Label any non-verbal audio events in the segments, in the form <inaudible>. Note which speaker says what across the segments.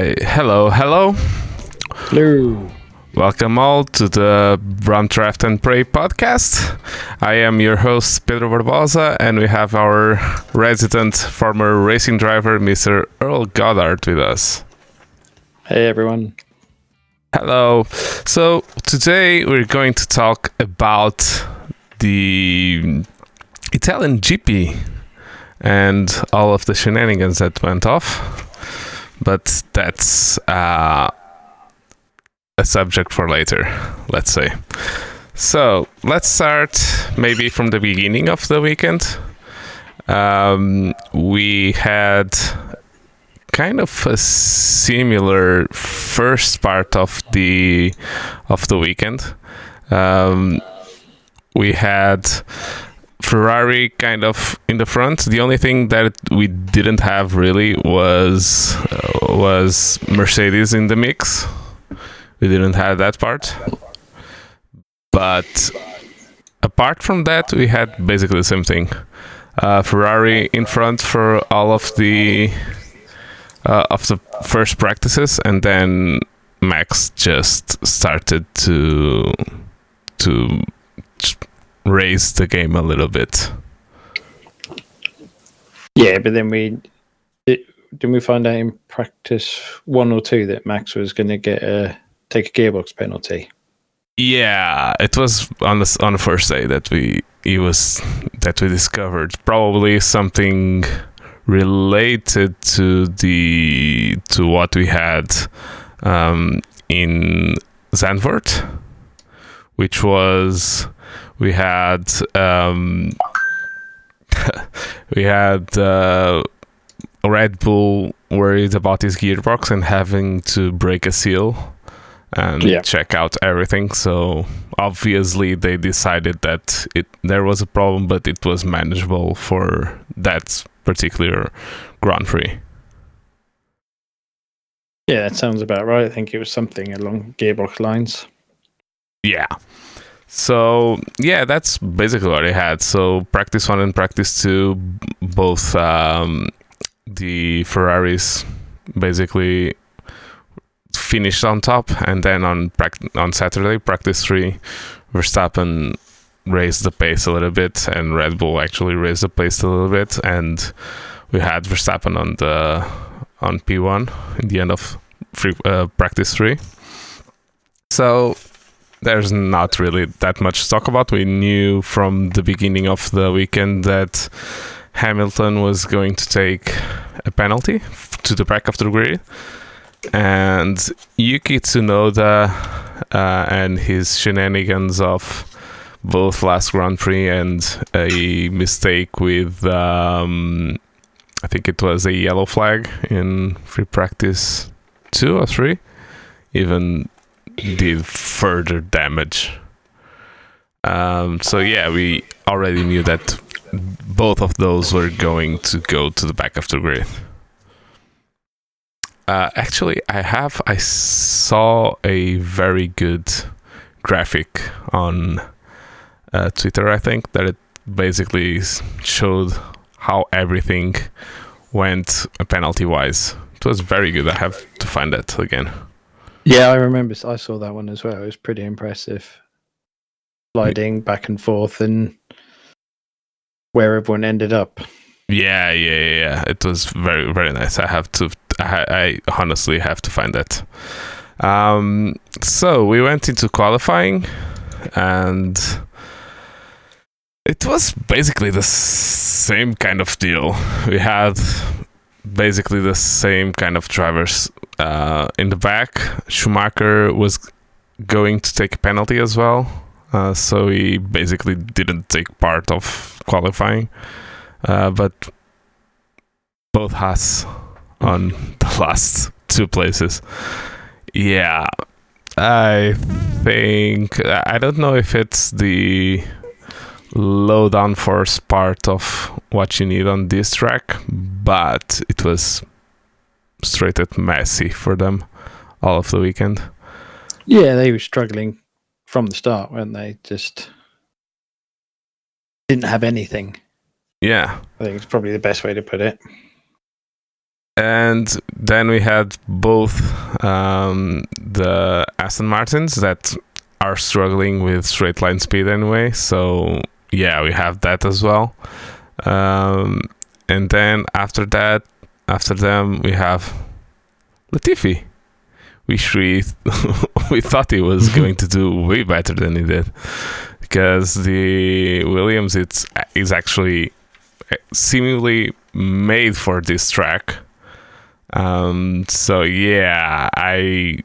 Speaker 1: Hello. Uh, hello, hello.
Speaker 2: Hello.
Speaker 1: Welcome all to the Run Draft and Pray podcast. I am your host, Pedro Barbosa, and we have our resident former racing driver, Mr. Earl Goddard, with us.
Speaker 2: Hey, everyone.
Speaker 1: Hello. So, today we're going to talk about the Italian GP and all of the shenanigans that went off. But that's uh, a subject for later, let's say. So let's start maybe from the beginning of the weekend. Um, we had kind of a similar first part of the of the weekend. Um, we had Ferrari kind of in the front. The only thing that we didn't have really was uh, was Mercedes in the mix. We didn't have that part. But apart from that, we had basically the same thing. Uh, Ferrari in front for all of the uh, of the first practices, and then Max just started to to raise the game a little bit.
Speaker 2: Yeah, but then we it, didn't we find out in practice one or two that Max was going to get a take a gearbox penalty.
Speaker 1: Yeah, it was on the on the first day that we he was that we discovered probably something related to the to what we had um, in Zandvoort, which was we had um, <laughs> we had uh, Red Bull worried about his gearbox and having to break a seal and
Speaker 2: Yeah.
Speaker 1: check out everything. So obviously they decided that it there was a problem, but it was manageable for that particular Grand Prix.
Speaker 2: Yeah, that sounds about right. I think it was something along gearbox lines.
Speaker 1: Yeah. So yeah, that's basically what I had. So practice one and practice two, both um, the Ferraris basically finished on top, and then on prac- on Saturday, practice three, Verstappen raised the pace a little bit, and Red Bull actually raised the pace a little bit, and we had Verstappen on the on P one in the end of free, uh, practice three. So there's not really that much to talk about. We knew from the beginning of the weekend that Hamilton was going to take a penalty to the back of the grid, and Yuki Tsunoda uh, and his shenanigans of both last Grand Prix and a mistake with, um, I think it was a yellow flag in free practice two or three, even did further damage. Um, so yeah, we already knew that both of those were going to go to the back of the grid. Uh, actually, I have I saw a very good graphic on uh, Twitter. I think that it basically showed how everything went penalty wise. It was very good. I have to find that again.
Speaker 2: Yeah, I remember. I saw that one as well. It was pretty impressive. Sliding back and forth and where everyone ended up.
Speaker 1: Yeah, yeah, yeah, yeah. It was very, very nice. I have to, I, I honestly have to find that. Um, so we went into qualifying, and it was basically the same kind of deal. We had basically the same kind of drivers uh, in the back. Schumacher was going to take a penalty as well, uh, so he basically didn't take part of qualifying. Uh, but both Haas on <laughs> the last two places. Yeah, I think I don't know if it's the low downforce part of what you need on this track, but it was straight at messy for them all of the weekend.
Speaker 2: Yeah, they were struggling from the start, weren't they? Just didn't have anything.
Speaker 1: Yeah,
Speaker 2: I think it's probably the best way to put it.
Speaker 1: and then we had both um, the Aston Martins that are struggling with straight line speed anyway. So yeah, we have that as well. Um, and then after that, after them, we have Latifi, which we <laughs> we thought he was <laughs> going to do way better than he did, because the Williams it's is actually seemingly made for this track. Um, so yeah, I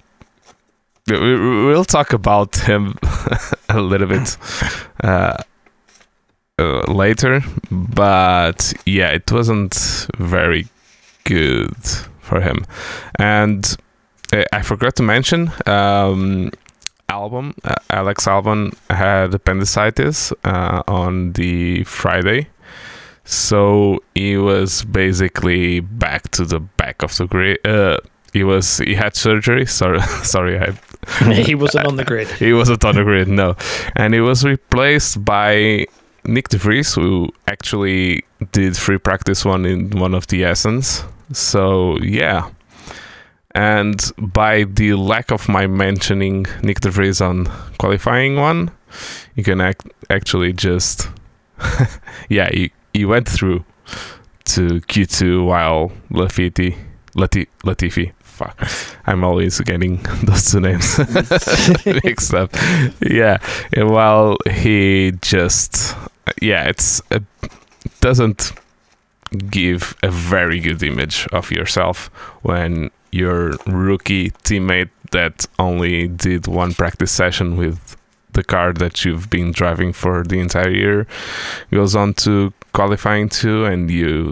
Speaker 1: we'll talk about him <laughs> a little bit uh, uh, later, but yeah, it wasn't very good for him. And I forgot to mention, um, Albon uh, Alex Albon had appendicitis uh, on the Friday, so he was basically back to the back of the grid. Uh, he was he had surgery. <laughs> Sorry, sorry, I. <laughs>
Speaker 2: he wasn't on the grid. <laughs>
Speaker 1: he wasn't on the grid, no, and he was replaced by Nick De Vries, who actually did free practice one in one of the Astons. So yeah, and by the lack of my mentioning Nick De Vries on qualifying one, you can act- actually just <laughs> yeah, he, he went through to Q2 while Lafiti Lati- Latifi fuck. I'm always getting <laughs> those two names <laughs> mixed up. Yeah, while he just yeah, it's it doesn't give a very good image of yourself when your rookie teammate that only did one practice session with the car that you've been driving for the entire year goes on to qualifying two and you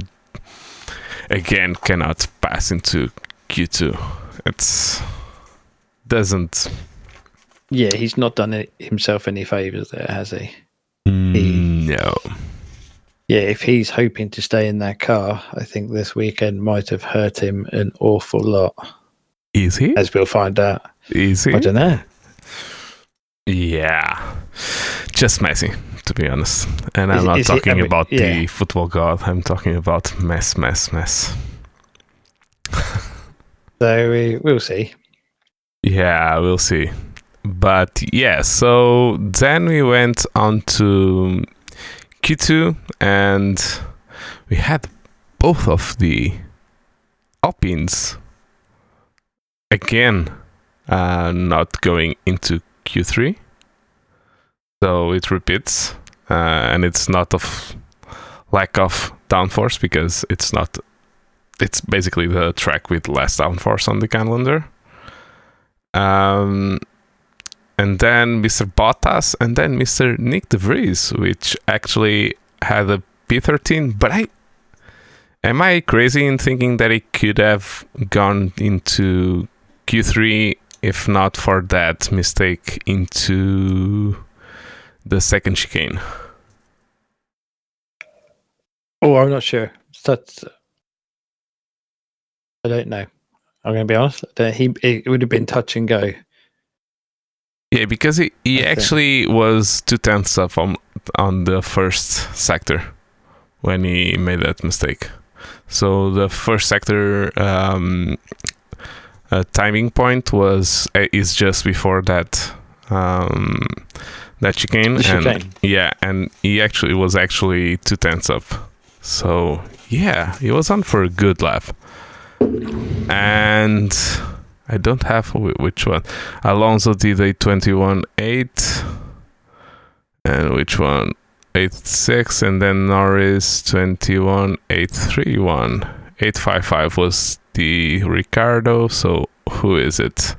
Speaker 1: again cannot pass into Q2 it's doesn't.
Speaker 2: Yeah he's not done it himself any favors there has he?
Speaker 1: Mm, no
Speaker 2: yeah, if he's hoping to stay in that car, I think this weekend might have hurt him an awful lot.
Speaker 1: Is he?
Speaker 2: As we'll find out.
Speaker 1: Is he?
Speaker 2: I don't know.
Speaker 1: Yeah, just messy, to be honest. And I'm is, not is talking he, I mean, about yeah. the football god. I'm talking about mess, mess, mess. <laughs>
Speaker 2: so we we'll see.
Speaker 1: Yeah, we'll see. But yeah, so then we went on to Q2, and we had both of the Alpines again uh, not going into Q3. So it repeats, uh, and it's not of lack of downforce because it's not. It's basically the track with less downforce on the calendar. Um, and then Mr. Bottas, and then Mr. Nick De Vries, which actually had a P13. But I am I crazy in thinking that it could have gone into Q3 if not for that mistake into the second chicane?
Speaker 2: Oh, I'm not sure. That's I don't know. I'm going to be honest. He it would have been touch and go
Speaker 1: yeah, because he, he okay. actually was two tenths up on on the first sector when he made that mistake. So the first sector um, uh, timing point was uh, is just before that um, that chicane,
Speaker 2: and
Speaker 1: chicane. yeah, and he actually was actually two tenths up. So yeah, he was on for a good lap, and I don't have which one. Alonso did a 21.8. And which one? 8.6. And then Norris 21.831. 855 was the Ricciardo. So who is it?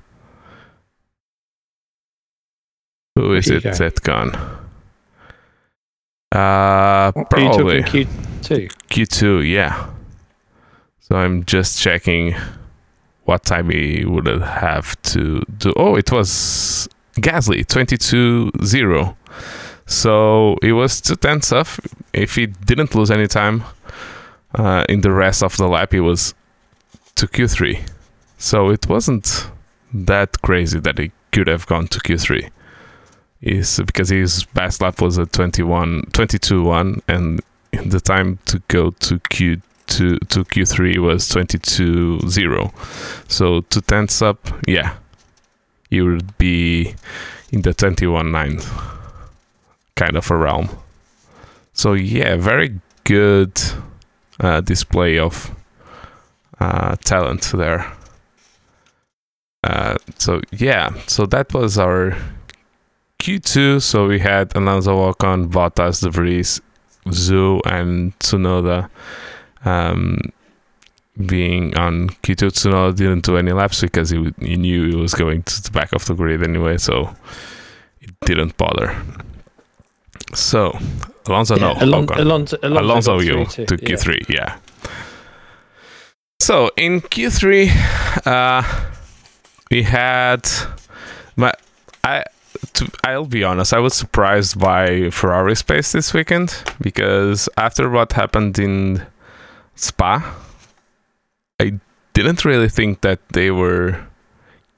Speaker 1: Who is it that gone? Uh, probably
Speaker 2: Q2.
Speaker 1: Q2, yeah. So I'm just checking what time he would have to do. Oh, it was Gasly, 22 0. So it was two tenths off. If he didn't lose any time uh, in the rest of the lap, he was to Q3. So it wasn't that crazy that he could have gone to Q3. Is because his best lap was a 21, 22 1, and the time to go to Q to to Q3 was 22-0. So two tenths up, yeah, you would be in the 21-9 kind of a realm. So yeah, very good uh, display of uh, talent there. Uh, so yeah, so that was our Q2. So we had Alonso Ocon, Bottas, De Vries, Zhou, and Tsunoda um, being on Q2. Tsunoda didn't do any laps because he, he knew he was going to the back of the grid anyway, so it didn't bother. So Alonso,
Speaker 2: Yeah,
Speaker 1: no,
Speaker 2: Alon-
Speaker 1: Ocon.
Speaker 2: Alonso, Alonso,
Speaker 1: Alonso,
Speaker 2: got
Speaker 1: you
Speaker 2: three
Speaker 1: to. Q3, yeah. So in Q3, uh, we had, my, I, to, I'll be honest, I was surprised by Ferrari's pace this weekend because after what happened in Spa, I didn't really think that they were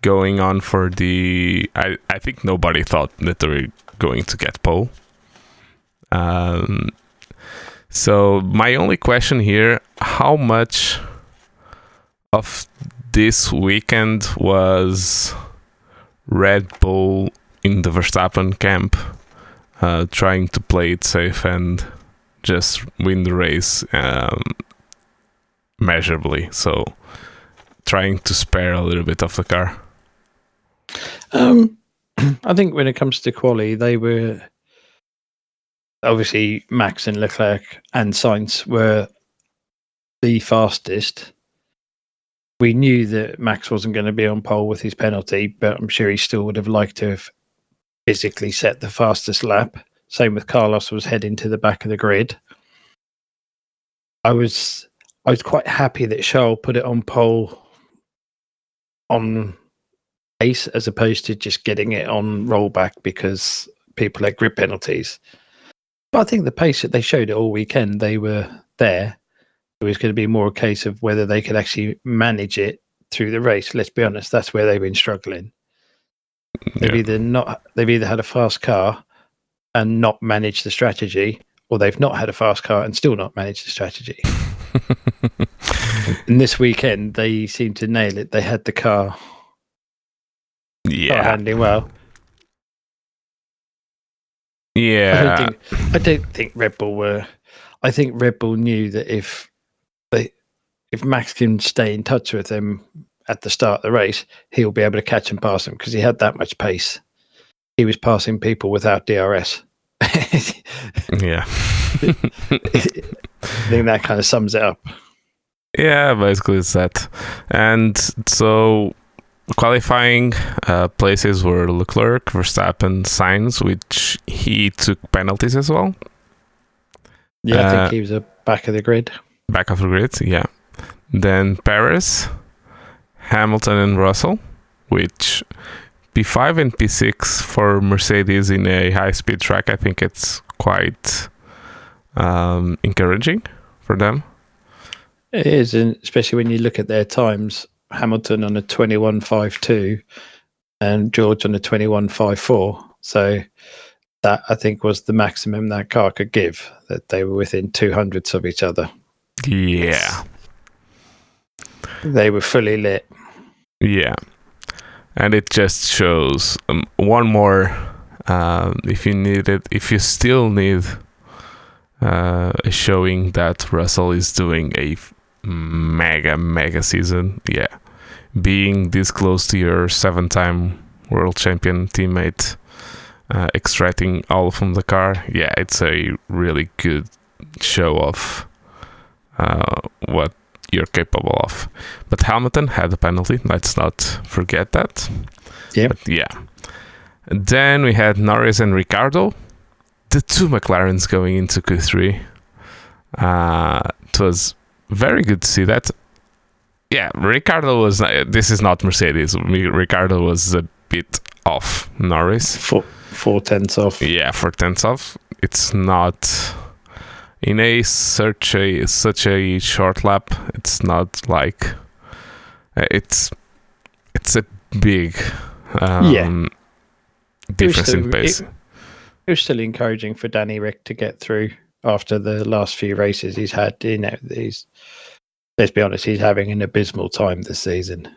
Speaker 1: going on for the. I, I think nobody thought that they were going to get pole. Um, so my only question here: How much of this weekend was Red Bull in the Verstappen camp, uh, trying to play it safe and just win the race um, measurably? So trying to spare a little bit of the car.
Speaker 2: Um, <clears throat> I think when it comes to quali, they were obviously Max and Leclerc and Sainz were the fastest. We knew that Max wasn't going to be on pole with his penalty, but I'm sure he still would have liked to have physically set the fastest lap. Same with Carlos was heading to the back of the grid. I was I was quite happy that Charles put it on pole on pace as opposed to just getting it on rollback because people had grid penalties. But I think the pace that they showed it all weekend, they were there. It was going to be more a case of whether they could actually manage it through the race. Let's be honest, that's where they've been struggling. They've
Speaker 1: Yeah.
Speaker 2: either not they've either had a fast car and not managed the strategy, or they've not had a fast car and still not managed the strategy. <laughs> and this weekend they seemed to nail it. They had the car car
Speaker 1: yeah,
Speaker 2: handling well. I
Speaker 1: yeah.
Speaker 2: don't think I don't think Red Bull were. I think Red Bull knew that if they if Max can stay in touch with them at the start of the race, he'll be able to catch and pass them because he had that much pace. He was passing people without DRS. <laughs> I think that kind of sums it up.
Speaker 1: yeah, basically it's that. And so qualifying uh, places were Leclerc, Verstappen, Sainz, which he took penalties as well.
Speaker 2: Yeah, I
Speaker 1: Uh,
Speaker 2: think he was a back of the grid.
Speaker 1: Back of the grid, yeah. Then Perez, Hamilton and Russell, which P5 and P6 for Mercedes in a high speed track, I think it's quite um, encouraging for them.
Speaker 2: It is, and especially when you look at their times. Hamilton on a twenty-one five two, and George on a twenty-one five four. So that I think was the maximum that car could give. That they were within two hundredths of each other.
Speaker 1: Yeah.
Speaker 2: They were fully lit.
Speaker 1: Yeah, and it just shows um, one more. Um, if you need it, if you still need uh, a showing that Russell is doing a mega mega season, yeah, being this close to your seven-time world champion teammate, uh, extracting all from the car, yeah, it's a really good show of uh, what you're capable of. But Hamilton had a penalty. Let's not forget that.
Speaker 2: Yep.
Speaker 1: But yeah. Then we had Norris and Ricciardo, the two McLarens going into Q3. Uh, it was very good to see that. Yeah, Ricciardo was. not- This is not Mercedes. Ricciardo was a bit off Norris.
Speaker 2: Four four tenths off.
Speaker 1: Yeah, for tenths off. It's not in a such a such a short lap. It's not like uh, it's it's a big um,
Speaker 2: Yeah.
Speaker 1: difference in pace.
Speaker 2: It was still encouraging for Danny Rick to get through after the last few races he's had. You know, he's let's be honest, he's having an abysmal time this season,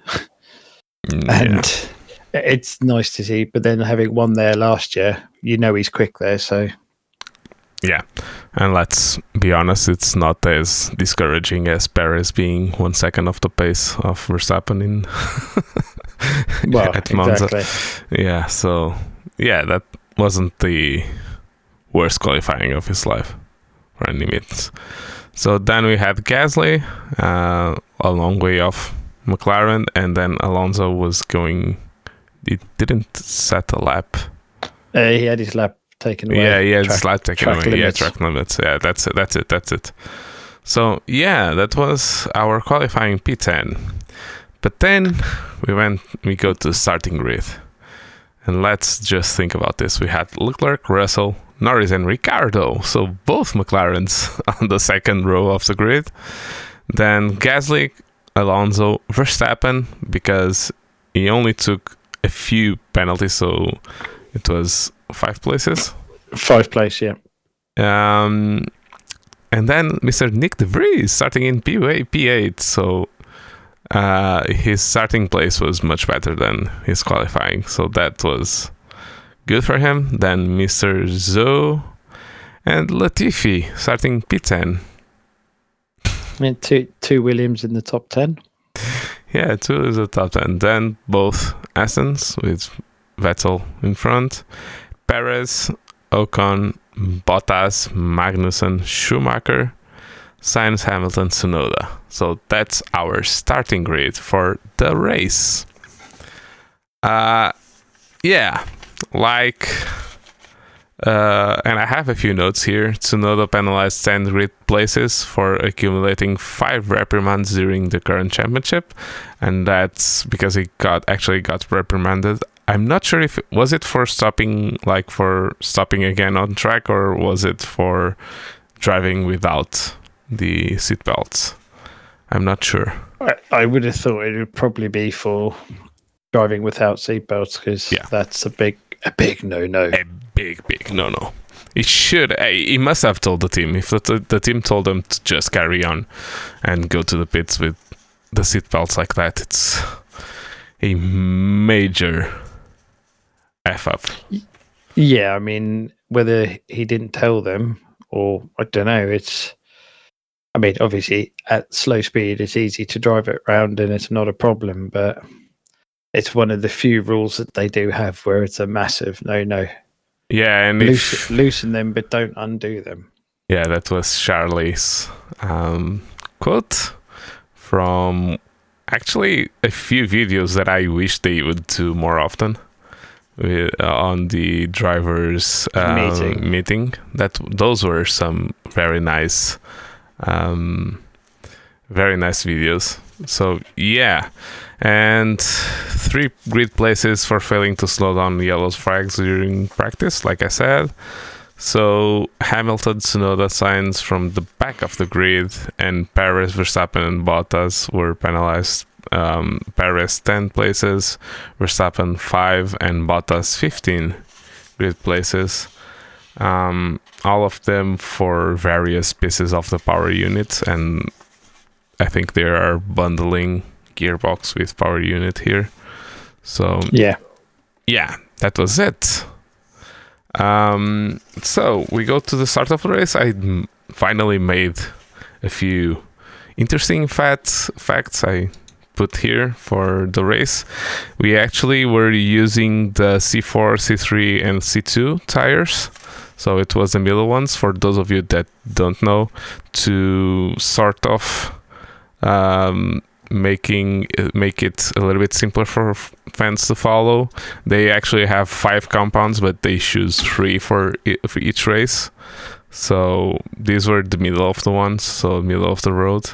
Speaker 1: Mm, <laughs>
Speaker 2: and it's nice to see. But then having won there last year, you know he's quick there, so
Speaker 1: Yeah, and let's be honest, it's not as discouraging as Perez being one second off the pace of Verstappen in <laughs>
Speaker 2: well,
Speaker 1: at Monza.
Speaker 2: exactly.
Speaker 1: Yeah, so yeah, that wasn't the worst qualifying of his life for any means. So then we had Gasly, uh, a long way off McLaren, and then Alonso was going. He didn't set a lap.
Speaker 2: Uh, he had his lap taken away.
Speaker 1: Yeah, yeah,
Speaker 2: Track-
Speaker 1: it's like taken away. Yeah, track limits. Yeah, that's it. That's it. That's it. So yeah, that was our qualifying P10. But then we went. We go to the starting grid, and let's just think about this. We had Leclerc, Russell, Norris, and Ricciardo. So both McLarens <laughs> on the second row of the grid. Then Gasly, Alonso, Verstappen, because he only took a few penalties, so it was five places.
Speaker 2: Five place, yeah.
Speaker 1: Um, and then Mr. Nick De Vries starting in P8, P8 so uh, his starting place was much better than his qualifying, so that was good for him. Then Mr. Zhou and Latifi starting P10.
Speaker 2: I mean, two two Williams in the top ten.
Speaker 1: Yeah, two is the top 10. Then both Astons with Vettel in front, Perez, Ocon, Bottas, Magnussen, Schumacher, Sainz, Hamilton, Tsunoda. So that's our starting grid for the race. Uh, yeah, like, uh, and I have a few notes here. Tsunoda penalized 10 grid places for accumulating five reprimands during the current championship, and that's because he got actually got reprimanded. I'm not sure if was it for stopping, like for stopping again on track, or was it for driving without the seatbelts. I'm not sure.
Speaker 2: I, I would have thought it would probably be for driving without seatbelts because
Speaker 1: Yeah.
Speaker 2: that's a big a big no no.
Speaker 1: A big, big no no. It should. eh, He must have told the team. If the, the team told them to just carry on and go to the pits with the seatbelts like that, it's a major f up.
Speaker 2: Yeah, I mean whether he didn't tell them or I don't know. It's I mean obviously at slow speed it's easy to drive it round and it's not a problem, but it's one of the few rules that they do have where it's a massive no no.
Speaker 1: Yeah, and if,
Speaker 2: Loosen, them but don't undo them.
Speaker 1: Yeah, that was Charlie's um, quote from actually a few videos that I wish they would do more often on the drivers um,
Speaker 2: Meeting.
Speaker 1: meeting. That those were some very nice, um, very nice videos. So yeah, and three great places for failing to slow down yellow flags during practice, like I said. So Hamilton, Tsunoda Sainz from the back of the grid, and Perez, Verstappen, and Bottas were penalized. Um, Perez 10 places, Verstappen 5, and Bottas 15 grid places. Um, all of them for various pieces of the power unit, and I think they are bundling gearbox with power unit here. So
Speaker 2: Yeah.
Speaker 1: yeah, that was it. Um, so we go to the start of the race. I finally made a few interesting facts. Facts I put here for the race. We actually were using the C4, C3, and C2 tires. So it was the middle ones. For those of you that don't know, to sort of um, making make it a little bit simpler for fans to follow. They actually have five compounds, but they choose three for, for each race. So these were the middle of the ones, so middle of the road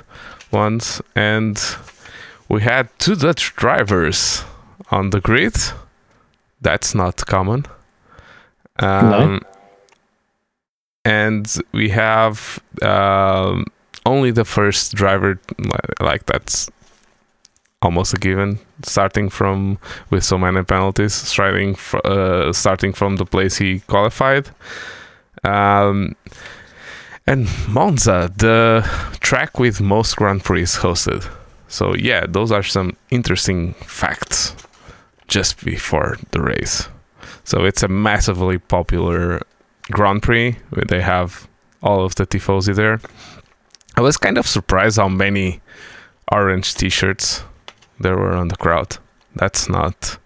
Speaker 1: ones, and we had two Dutch drivers on the grid. That's not common. Um, And we have um, only the first driver, like that's almost a given starting from with so many penalties starting fr- uh, starting from the place he qualified um, And Monza, the track with most Grand Prix hosted. So yeah, those are some interesting facts just before the race. So it's a massively popular Grand Prix. They have all of the tifosi there. I was kind of surprised how many orange T-shirts there were on the crowd. That's not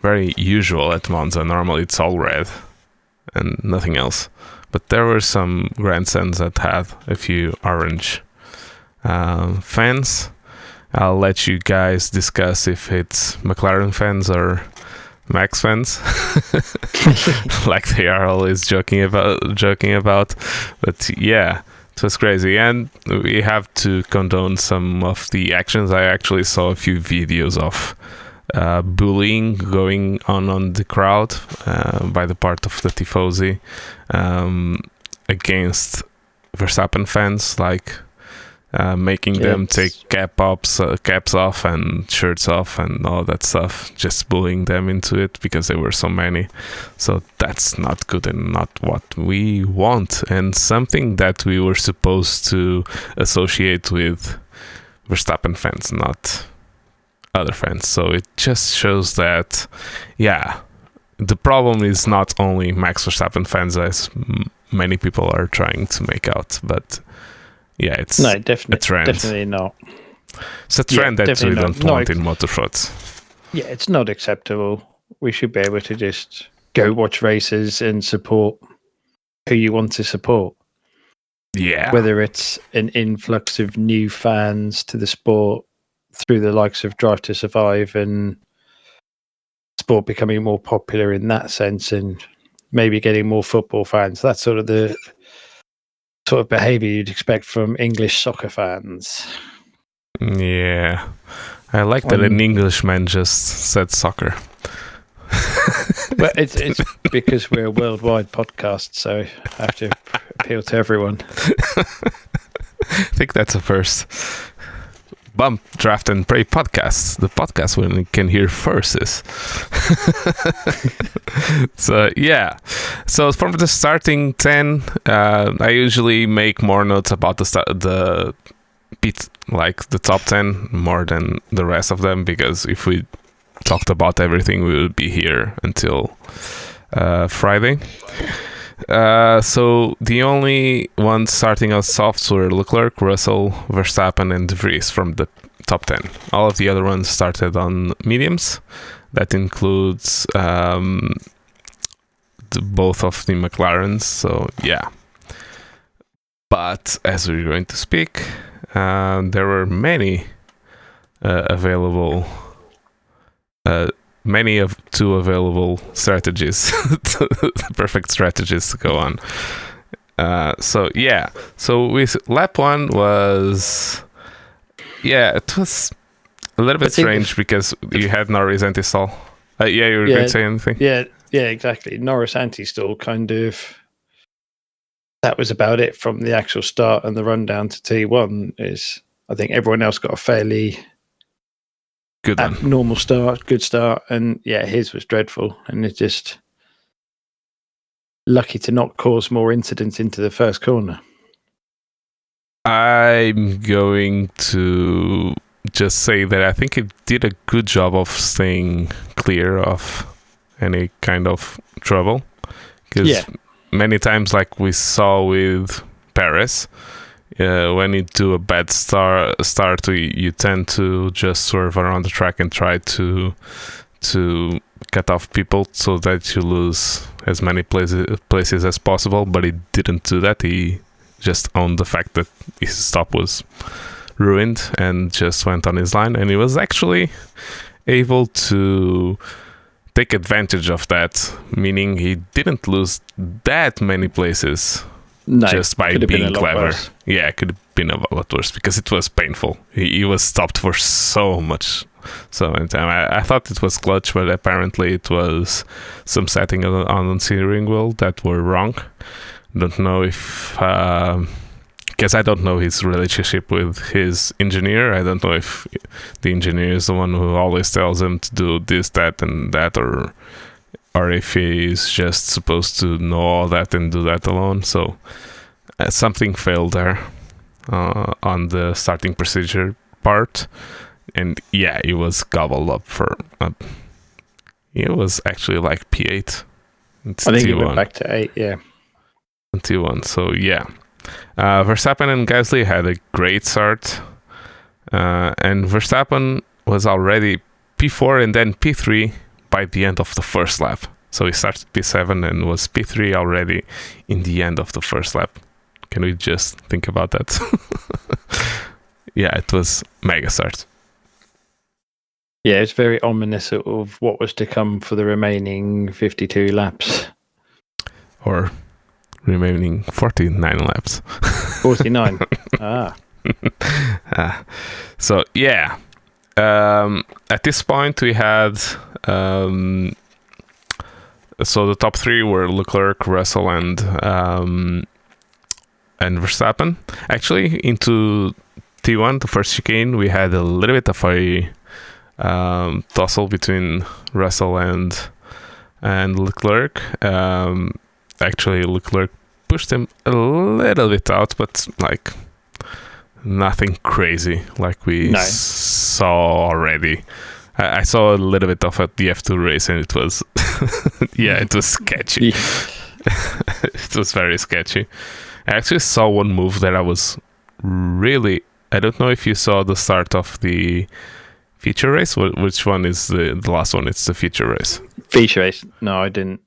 Speaker 1: very usual at Monza. Normally it's all red and nothing else. But there were some grandsons that had a few orange uh, fans. I'll let you guys discuss if it's McLaren fans or Max fans, <laughs> like they are always joking about. Joking about, but yeah, it was crazy, and we have to condone some of the actions. I actually saw a few videos of uh, bullying going on on the crowd uh, by the part of the tifosi um, against Verstappen fans, like uh, making yeah, them take cap ups, uh, caps off, and shirts off, and all that stuff. Just bullying them into it because there were so many. So that's not good and not what we want, and something that we were supposed to associate with Verstappen fans, not other fans. So it just shows that, yeah, the problem is not only Max Verstappen fans, as many people are trying to make out, but yeah, it's
Speaker 2: no, definitely,
Speaker 1: a trend.
Speaker 2: Definitely not.
Speaker 1: It's a trend yeah, that we don't not. want in motorsports.
Speaker 2: Yeah, it's not acceptable. We should be able to just go watch races and support who you want to support.
Speaker 1: Yeah.
Speaker 2: Whether it's an influx of new fans to the sport through the likes of Drive to Survive and sport becoming more popular in that sense and maybe getting more football fans. That's sort of the sort of behavior you'd expect from English soccer fans.
Speaker 1: Yeah. I like that um, an Englishman just said soccer.
Speaker 2: well, it's, it's <laughs> because we're a worldwide podcast, so I have to appeal to everyone. <laughs>
Speaker 1: I think that's a first. Bump, Draft, and Pray podcast, the podcast when you can hear verses. <laughs> so, yeah. So, from the starting 10, uh, I usually make more notes about the, the beat, like the top 10 more than the rest of them because if we talked about everything, we would be here until uh, Friday. Uh, so the only ones starting us soft were Leclerc, Russell, Verstappen, and De Vries from the top 10. All of the other ones started on mediums. That includes um, the, both of the McLarens. So, yeah. But as we're going to speak, uh, there were many uh, available uh, many of two available strategies, <laughs> perfect strategies to go on. Uh, so yeah, so with lap one was, yeah, it was a little bit strange because you had Norris anti-stall. Uh, yeah, you were yeah, going to say anything?
Speaker 2: Yeah, yeah, exactly. Norris anti-stall kind of. That was about it from the actual start and the rundown to T1. Is I think everyone else got a fairly
Speaker 1: Good one.
Speaker 2: Normal start, good start, and yeah, his was dreadful, and it just lucky to not cause more incidents into the first corner.
Speaker 1: I'm going to just say that I think it did a good job of staying clear of any kind of trouble. Because yeah. many times, like we saw with Perez, uh, when you do a bad start, start you, you tend to just swerve around the track and try to to cut off people so that you lose as many places places as possible. But he didn't do that. He just owned the fact that his stop was ruined and just went on his line. And he was actually able to take advantage of that, meaning he didn't lose that many places no, just by being clever. Worse. Yeah, it could have been a lot worse because it was painful. He, he was stopped for so much, so many time. I, I, thought it was clutch, but apparently it was some setting on, on the steering wheel that were wrong. Don't know if. Uh, because I don't know his relationship with his engineer. I don't know if the engineer is the one who always tells him to do this, that, and that, or or if he's just supposed to know all that and do that alone. So uh, something failed there uh, on the starting procedure part, and yeah, it was gobbled up for. Uh, it was actually like P8. It's
Speaker 2: I think
Speaker 1: T1
Speaker 2: went back to eight. Yeah.
Speaker 1: T1. So yeah, uh, Verstappen and Gasly had a great start, uh, and Verstappen was already P4 and then P3 by the end of the first lap. So he started P7 and was P3 already in the end of the first lap. Can we just think about that? <laughs> yeah, it was mega start.
Speaker 2: Yeah, it's very ominous of what was to come for the remaining 52 laps. <laughs>
Speaker 1: Or remaining 49 laps. <laughs>
Speaker 2: 49. ah.
Speaker 1: Ah, so yeah, um, at this point we had um, so the top three were Leclerc, Russell, and um, and Verstappen. Actually, into T1, the first chicane, we had a little bit of a um, tussle between Russell and and Leclerc. Um, actually, Leclerc pushed him a little bit out, but like nothing crazy like we
Speaker 2: No.
Speaker 1: saw already. I, I saw a little bit of at the F2 race, and it was <laughs> yeah, it was sketchy. <laughs> It was very sketchy. I actually saw one move that I was really. I don't know if you saw the start of the feature race. Wh- Which one is the, the last one? It's the feature race.
Speaker 2: Feature race. No, I didn't.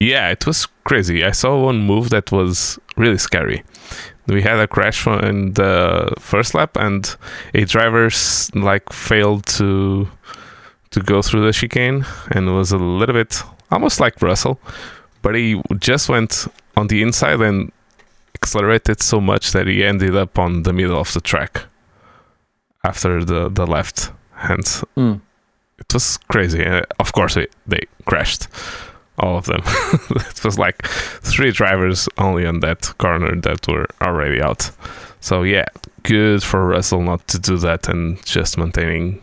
Speaker 1: Yeah, it was crazy. I saw one move that was really scary. We had a crash on- in the first lap, and a driver s- like failed to to go through the chicane, and was a little bit almost like Russell, but he just went on the inside and accelerated so much that he ended up on the middle of the track after the the left hand
Speaker 2: Mm.
Speaker 1: it was crazy. Uh, of course, it, they crashed, all of them. <laughs> it was like three drivers only on that corner that were already out. So yeah, good for Russell not to do that and just maintaining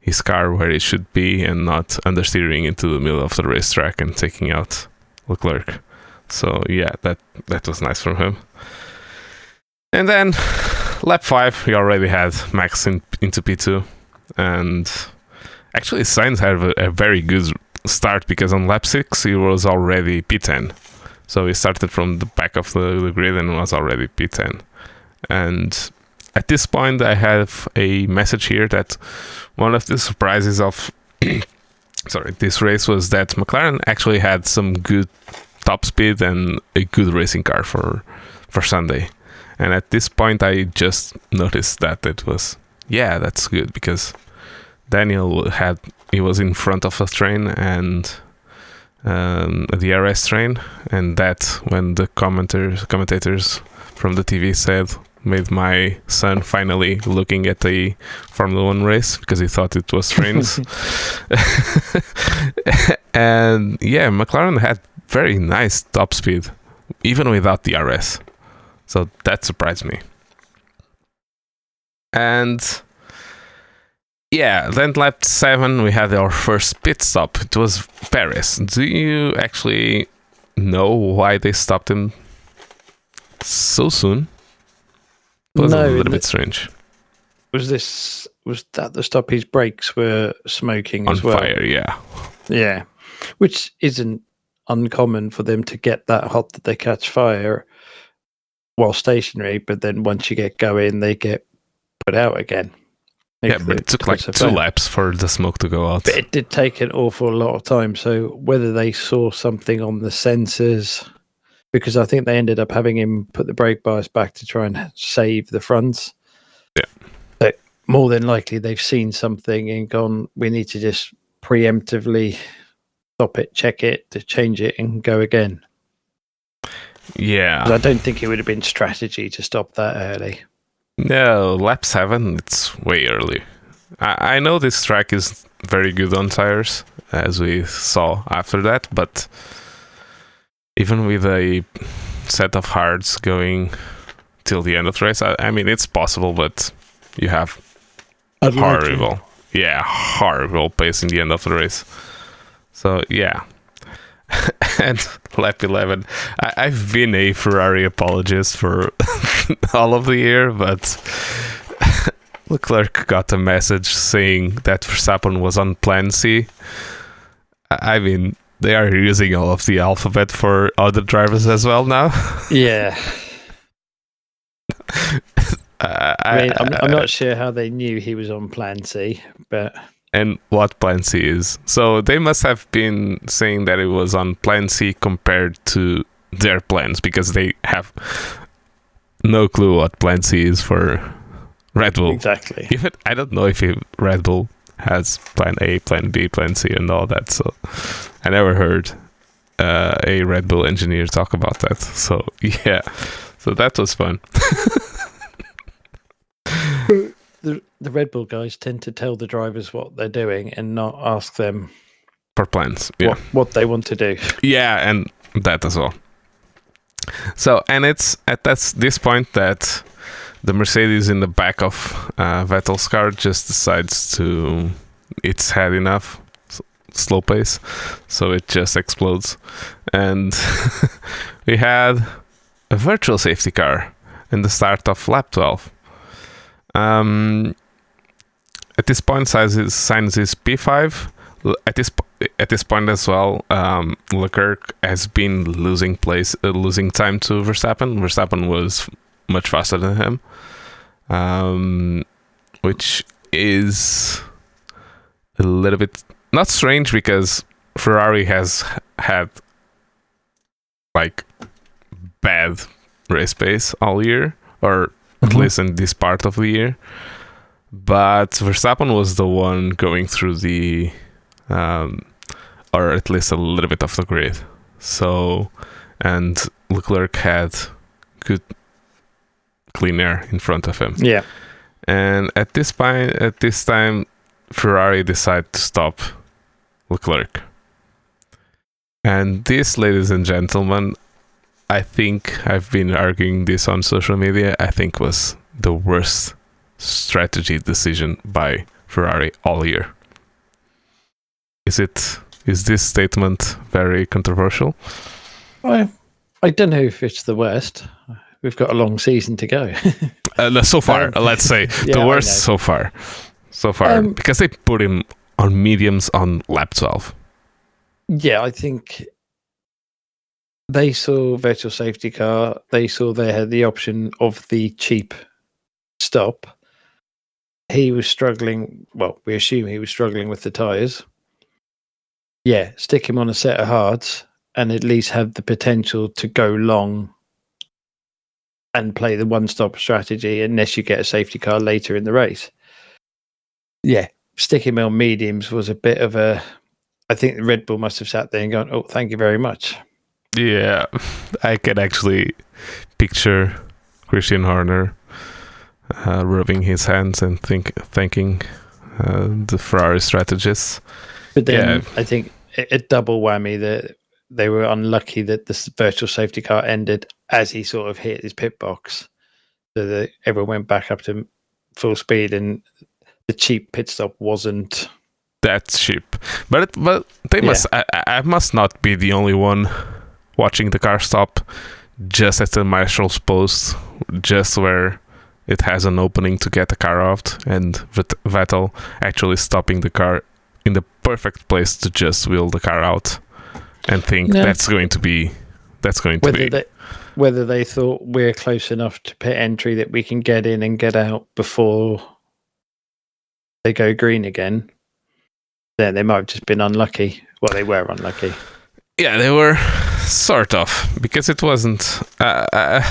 Speaker 1: his car where it should be and not understeering into the middle of the racetrack and taking out Leclerc. So yeah, that that was nice from him. And then lap five, we already had Max in, into P2, and Actually, Sainz had a, a very good start because on lap six he was already P10. So he started from the back of the, the grid and was already P10. And at this point, I have a message here that one of the surprises of <coughs> sorry this race was that McLaren actually had some good top speed and a good racing car for for Sunday. And at this point, I just <laughs> noticed that it was yeah, that's good because Daniel had he was in front of a train and um, DRS train, and that when the commenters commentators from the TV said made my son finally looking at a Formula One race because he thought it was trains. <laughs> <laughs> and yeah, McLaren had very nice top speed, even without DRS. So that surprised me. And yeah, then lap seven, we had our first pit stop. It was Perez. Do you actually know why they stopped him so soon? It was
Speaker 2: No,
Speaker 1: a little bit strange.
Speaker 2: Was this was that the stop his brakes were smoking
Speaker 1: On
Speaker 2: as well?
Speaker 1: fire, yeah.
Speaker 2: Yeah, which isn't uncommon for them to get that hot that they catch fire while stationary, but then once you get going, they get put out again.
Speaker 1: Yeah, but it took like two laps for the smoke to go out.
Speaker 2: But it did take an awful lot of time. So whether they saw something on the sensors, because I think they ended up having him put the brake bias back to try and save the fronts.
Speaker 1: Yeah.
Speaker 2: But more than likely, they've seen something and gone. We need to just preemptively stop it, check it, to change it, and go again.
Speaker 1: Yeah.
Speaker 2: I don't think it would have been strategy to stop that early.
Speaker 1: No, lap seven, it's way early. I, I know this track is very good on tires, as we saw after that, but even with a set of hards going till the end of the race, I, I mean, it's possible, but you have horrible, yeah, horrible pace in the end of the race. So, yeah. <laughs> and lap 11. I, I've been a Ferrari apologist for <laughs> all of the year, but <laughs> Leclerc got a message saying that Verstappen was on plan C. I I mean, they are using all of the alphabet for other drivers as well now.
Speaker 2: Yeah.
Speaker 1: Uh,
Speaker 2: I mean, I'm, I'm not sure how they knew he was on Plan C, but
Speaker 1: and what plan C is. So they must have been saying that it was on plan C compared to their plans because they have no clue what plan C is for Red Bull.
Speaker 2: exactly. <laughs>
Speaker 1: Even I don't know if Red Bull has plan A, plan B, plan C, and all that. So I never heard uh, a Red Bull engineer talk about that. So <laughs> yeah, so that was fun. <laughs>
Speaker 2: The, the Red Bull guys tend to tell the drivers what they're doing and not ask them
Speaker 1: For plans, yeah.
Speaker 2: what, what they want to do.
Speaker 1: Yeah, and that as well. So, and it's at that's this point that the Mercedes in the back of uh, Vettel's car just decides to it's had enough slow pace, so it just explodes, and <laughs> we had a virtual safety car in the start of lap 12. Um, at this point, Sainz is, Sainz is P5. At this at this point as well, um, Leclerc has been losing place, uh, losing time to Verstappen. Verstappen was much faster than him, um, which is a little bit not strange because Ferrari has had like bad race pace all year, or at
Speaker 2: Mhm.
Speaker 1: least in this part of the year. But Verstappen was the one going through the, um, or at least a little bit of the grid. So, and Leclerc had good clean air in front of him.
Speaker 2: Yeah.
Speaker 1: And at this point, at this time, Ferrari decided to stop Leclerc. And this, ladies and gentlemen, I think I've been arguing this on social media. I think was the worst strategy decision by Ferrari all year. Is it? Is this statement very controversial?
Speaker 2: I, I don't know if it's the worst. We've got a long season to go. <laughs>
Speaker 1: Uh, so far,
Speaker 2: Um,
Speaker 1: let's say <laughs>
Speaker 2: yeah,
Speaker 1: the worst so far. So far,
Speaker 2: Um,
Speaker 1: because they put him on mediums on lap 12.
Speaker 2: yeah, I think they saw virtual safety car. They saw they had the option of the cheap stop. He was struggling. Well, we assume he was struggling with the tyres. Yeah, stick him on a set of hards and at least have the potential to go long and play the one stop strategy unless you get a safety car later in the race. Yeah, sticking him on mediums was a bit of a. I think the Red Bull must have sat there and gone, "Oh, thank you very much."
Speaker 1: Yeah, <laughs> I can actually picture Christian Horner uh, rubbing his hands and think thanking uh, the Ferrari strategists.
Speaker 2: But then
Speaker 1: Yeah.
Speaker 2: I think a, a double whammy that they were unlucky that this virtual safety car ended as he sort of hit his pit box, so that everyone went back up to full speed, and the cheap pit stop wasn't.
Speaker 1: That's cheap, but it, but they
Speaker 2: Yeah.
Speaker 1: must. I I must not be the only one watching the car stop just at the marshal's post, just where it has an opening to get the car out, and Vettel actually stopping the car in the perfect place to just wheel the car out, and think
Speaker 2: No.
Speaker 1: that's going to be that's going to
Speaker 2: Whether
Speaker 1: be
Speaker 2: they whether they thought we're close enough to pit entry that we can get in and get out before they go green again. Then they might have just been unlucky. Well, they were unlucky.
Speaker 1: Yeah, they were sort of because it wasn't. Uh, uh,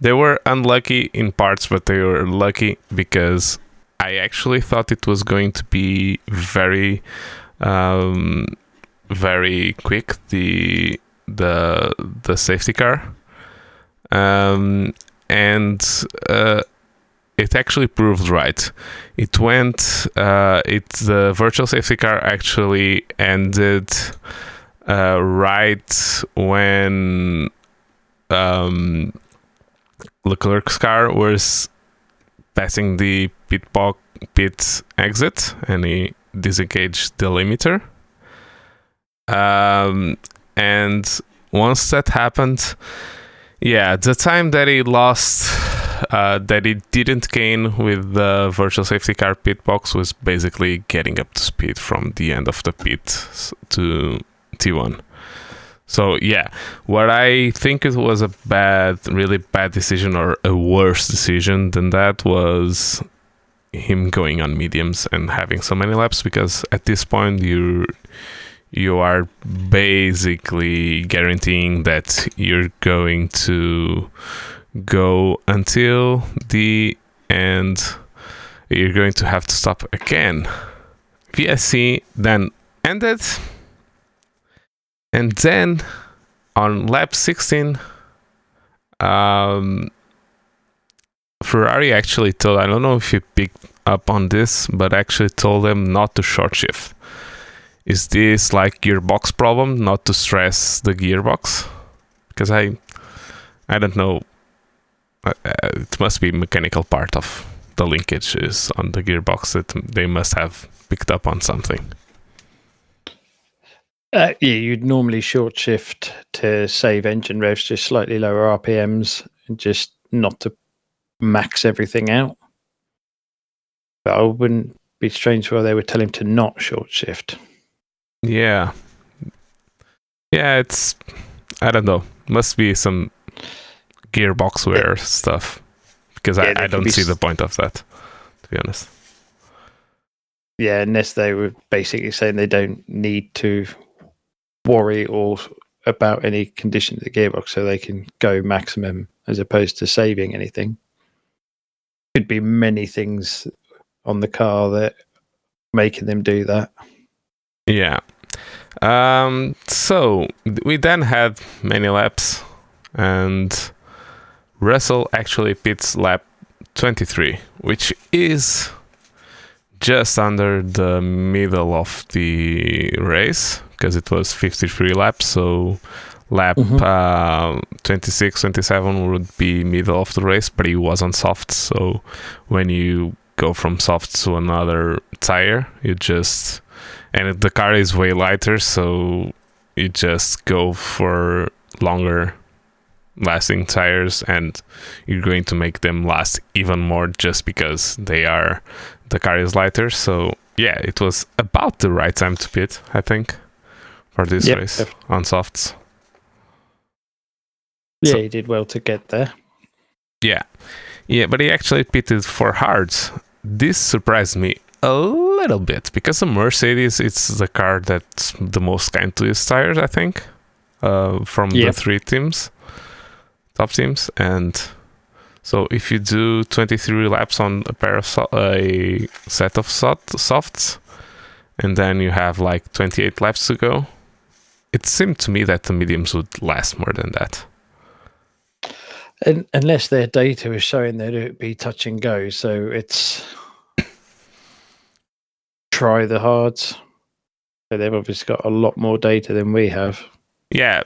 Speaker 1: they were unlucky in parts, but they were lucky because I actually thought it was going to be very, um, very quick. The the the safety car, um, and uh, it actually proved right. It went. Uh, it the virtual safety car actually ended uh, right when um, Leclerc's car was passing the pit box pit exit, and he disengaged the limiter. Um, and once that happened, yeah, the time that he lost, uh, that he didn't gain with the virtual safety car pit box was basically getting up to speed from the end of the pit to T1. So yeah, what I think it was a bad, really bad decision or a worse decision than that was him going on mediums and having so many laps because at this point you you are basically guaranteeing that you're going to go until the end. You're going to have to stop again. VSC then ended and then on lap 16 um, Ferrari actually told I don't know if you picked up on this but actually told them not to short shift. Is this like gearbox problem not to stress the gearbox? Because I I don't know. Uh, uh, it must be mechanical part of the linkages on the gearbox that they must have picked up on something
Speaker 2: uh, yeah, you'd normally short shift to save engine revs, just slightly lower RPMs, and just not to max everything out. But I wouldn't be strange why they would tell him to not short shift.
Speaker 1: Yeah. Yeah, it's I don't know. Must be some gearbox wear stuff. Because
Speaker 2: Yeah,
Speaker 1: I, I don't see
Speaker 2: s-
Speaker 1: the point of that, to be honest.
Speaker 2: Yeah, unless they were basically saying they don't need to worry or about any condition of the gearbox, so they can go maximum as opposed to saving anything. Could be many things on the car that making them do that.
Speaker 1: Yeah. Um, so we then had many laps, and Russell actually pits lap 23, which is just under the middle of the race because it was 53 laps. So lap
Speaker 2: Mhm.
Speaker 1: uh, 26, 27 would be middle of the race, but he was on soft. So when you go from soft to another tire, you just and the car is way lighter, so you just go for longer lasting tires and you're going to make them last even more just because they are the car is lighter so yeah it was about the right time to pit i think for this
Speaker 2: Yep,
Speaker 1: race on softs.
Speaker 2: Yeah,
Speaker 1: So-
Speaker 2: he did well to get there.
Speaker 1: yeah. Yeah but he actually pitted for hards. This surprised me a little bit because the mercedes it's the car that's the most kind to its tires i think uh, from
Speaker 2: Yep.
Speaker 1: the three teams top teams. And so if you do 23 laps on a pair of so- a set of soft, softs and then you have like 28 laps to go it seemed to me that the mediums would last more than that
Speaker 2: And unless their data is showing that it would be touch and go, so it's try the hards. So they've obviously got a lot more data than we have.
Speaker 1: yeah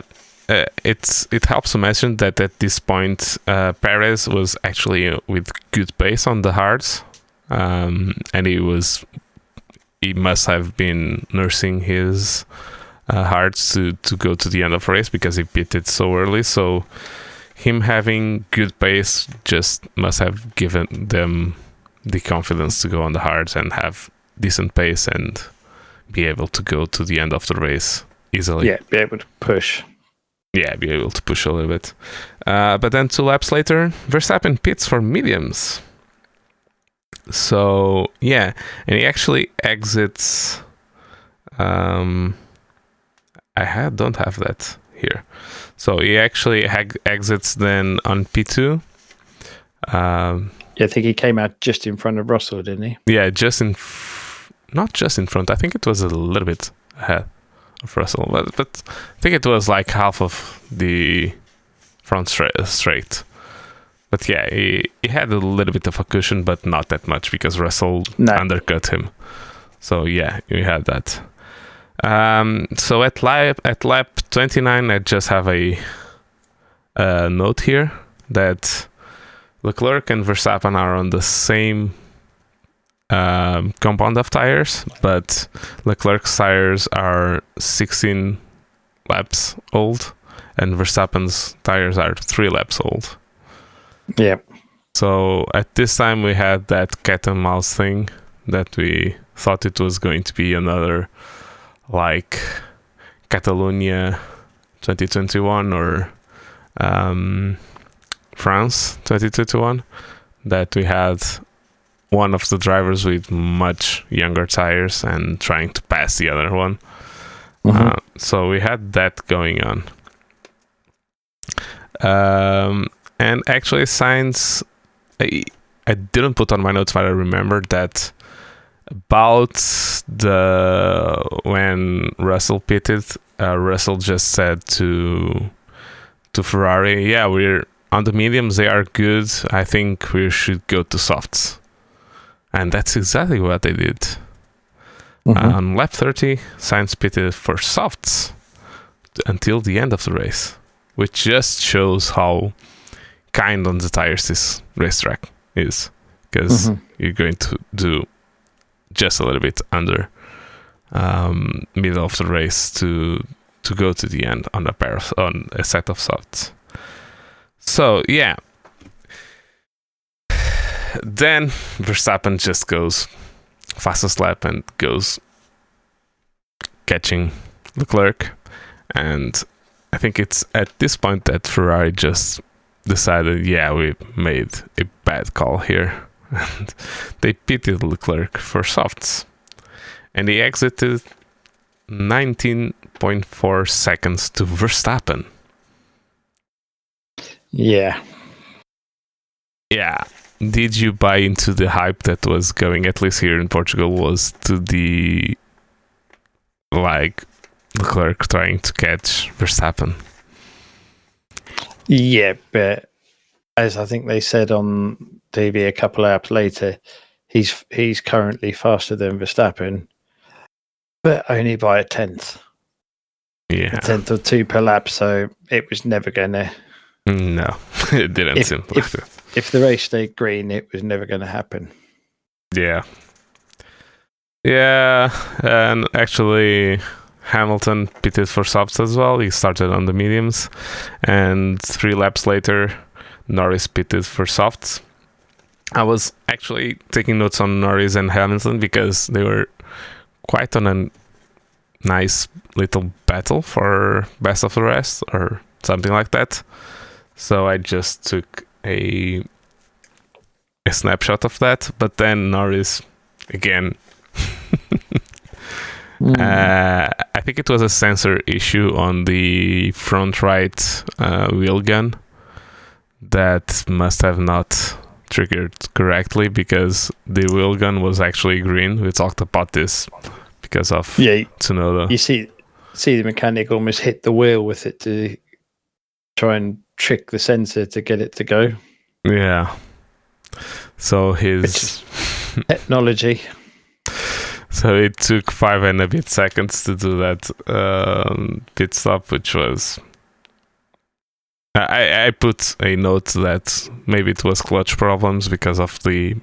Speaker 1: uh, it's it helps to mention that at this point uh, Perez was actually with good pace on the hards um, and he was he must have been nursing his uh, hards to to go to the end of race because he pitted so early so him having good pace just must have given them the confidence to go on the hards and have decent pace and be able to go to the end of the race easily
Speaker 2: yeah, be able to push.
Speaker 1: yeah, be able to push a little bit. Uh, but then two laps later, Verstappen pits for mediums. So yeah, and he actually exits. Um, I had, don't have that here. So he actually hag- exits then on P two. Um,
Speaker 2: Yeah, I think he came out just in front of Russell, didn't he?
Speaker 1: yeah, just in, f- not just in front. I think it was a little bit ahead of Russell, but, but I think it was like half of the front stra- straight. But yeah, he, he had a little bit of a cushion, but not that much because Russell
Speaker 2: No.
Speaker 1: undercut him. So yeah, you had that. Um, so at lap at lap 29, I just have a, a note here that Leclerc and Verstappen are on the same um, compound of tires, but Leclerc's tires are 16 laps old, and Verstappen's tires are three laps old.
Speaker 2: Yeah.
Speaker 1: So at this time we had that cat and mouse thing that we thought it was going to be another like Catalonia 2021 or um, France 2021 that we had one of the drivers with much younger tires and trying to pass the other one.
Speaker 2: Mhm.
Speaker 1: Uh, so we had that going on. Um, and actually, Sainz, I, I didn't put on my notes, but I remember that about the when Russell pitted, uh, Russell just said to to Ferrari, "Yeah, we're on the mediums; they are good. I think we should go to softs." And that's exactly what they did.
Speaker 2: Mhm.
Speaker 1: On lap 30, Sainz pitted for softs until the end of the race, which just shows how kind on the tires this racetrack is. Because
Speaker 2: Mhm.
Speaker 1: you're going to do just a little bit under um, middle of the race to to go to the end on a pair of, on a set of softs. So yeah. <sighs> Then Verstappen just goes fastest lap and goes catching Leclerc. And I think it's at this point that Ferrari just decided, yeah, we made a bad call here. And <laughs> they pitted Leclerc for softs. And he exited 19.4 seconds to Verstappen.
Speaker 2: Yeah.
Speaker 1: Yeah. Did you buy into the hype that was going, at least here in Portugal, was to the like Leclerc trying to catch Verstappen?
Speaker 2: Yeah, but as I think they said on TV a couple of hours later, he's he's currently faster than Verstappen, but only by a tenth,
Speaker 1: Yeah.
Speaker 2: a tenth or two per lap. So it was never to.
Speaker 1: No, <laughs> it didn't
Speaker 2: If-
Speaker 1: seem
Speaker 2: if-
Speaker 1: like it.
Speaker 2: If the race stayed green, it was never going to happen.
Speaker 1: Yeah. Yeah, and actually Hamilton pitted for softs as well. He started on the mediums, and three laps later, Norris pitted for softs. I was actually taking notes on Norris and Hamilton because they were quite on a nice little battle for best of the rest or something like that. So I just took a a snapshot of that, but then Norris again <laughs> uh, I think it was a sensor issue on the front right uh, wheel gun that must have not triggered correctly because the wheel gun was actually green. We talked about this because of
Speaker 2: yeah,
Speaker 1: Tsunoda.
Speaker 2: you see, see the mechanic almost hit the wheel with it to try and trick the sensor to get it to go.
Speaker 1: Yeah. So his
Speaker 2: technology.
Speaker 1: so it took five and a bit seconds to do that um, pit stop, which was. I, I put a note that maybe it was clutch problems because of the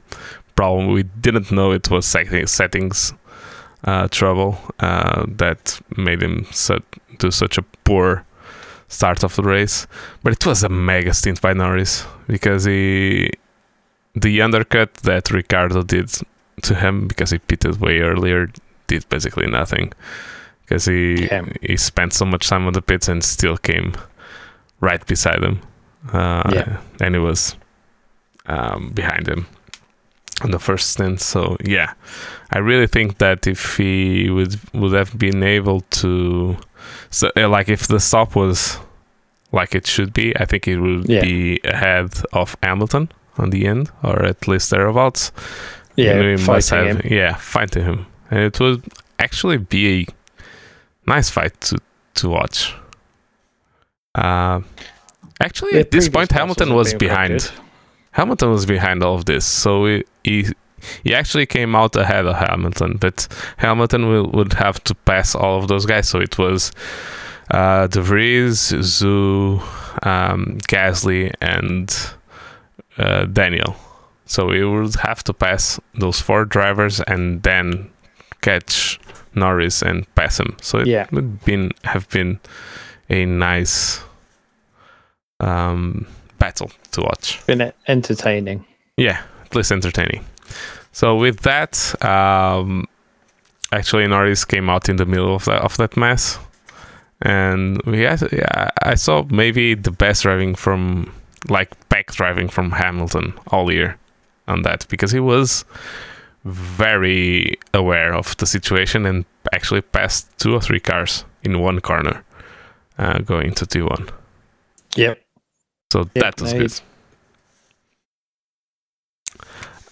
Speaker 1: problem. We didn't know it was settings uh, trouble uh, that made him set, do such a poor start of the race. But it was a mega stint by Norris because he the undercut that Ricciardo did to him because he pitted way earlier did basically nothing because he
Speaker 2: Yeah.
Speaker 1: he spent so much time on the pits and still came right beside him uh,
Speaker 2: Yeah.
Speaker 1: and he was um, behind him on the first stint so yeah I really think that if he would would have been able to so uh, like if the stop was like it should be I think it would
Speaker 2: Yeah.
Speaker 1: be ahead of Hamilton on the end or at least thereabouts
Speaker 2: Yeah,
Speaker 1: must
Speaker 2: fighting
Speaker 1: have
Speaker 2: him.
Speaker 1: yeah fighting him and it would actually be a nice fight to to watch uh actually
Speaker 2: The
Speaker 1: at this point hamilton was behind
Speaker 2: good.
Speaker 1: hamilton was behind all of this so he he, he actually came out ahead of hamilton but hamilton will, would have to pass all of those guys so it was uh de vries Zhou um gasly and uh, daniel so we would have to pass those four drivers and then catch Norris and pass him. So it
Speaker 2: Yeah.
Speaker 1: would been have been a nice um, battle to watch.
Speaker 2: Been entertaining.
Speaker 1: Yeah, at least entertaining. So with that, um, actually Norris came out in the middle of that of that mess, and we had, yeah, I saw maybe the best driving from like back driving from Hamilton all year on that because he was very aware of the situation and actually passed two or three cars in one corner uh, going to T1.
Speaker 2: Yep.
Speaker 1: So that was
Speaker 2: no,
Speaker 1: good.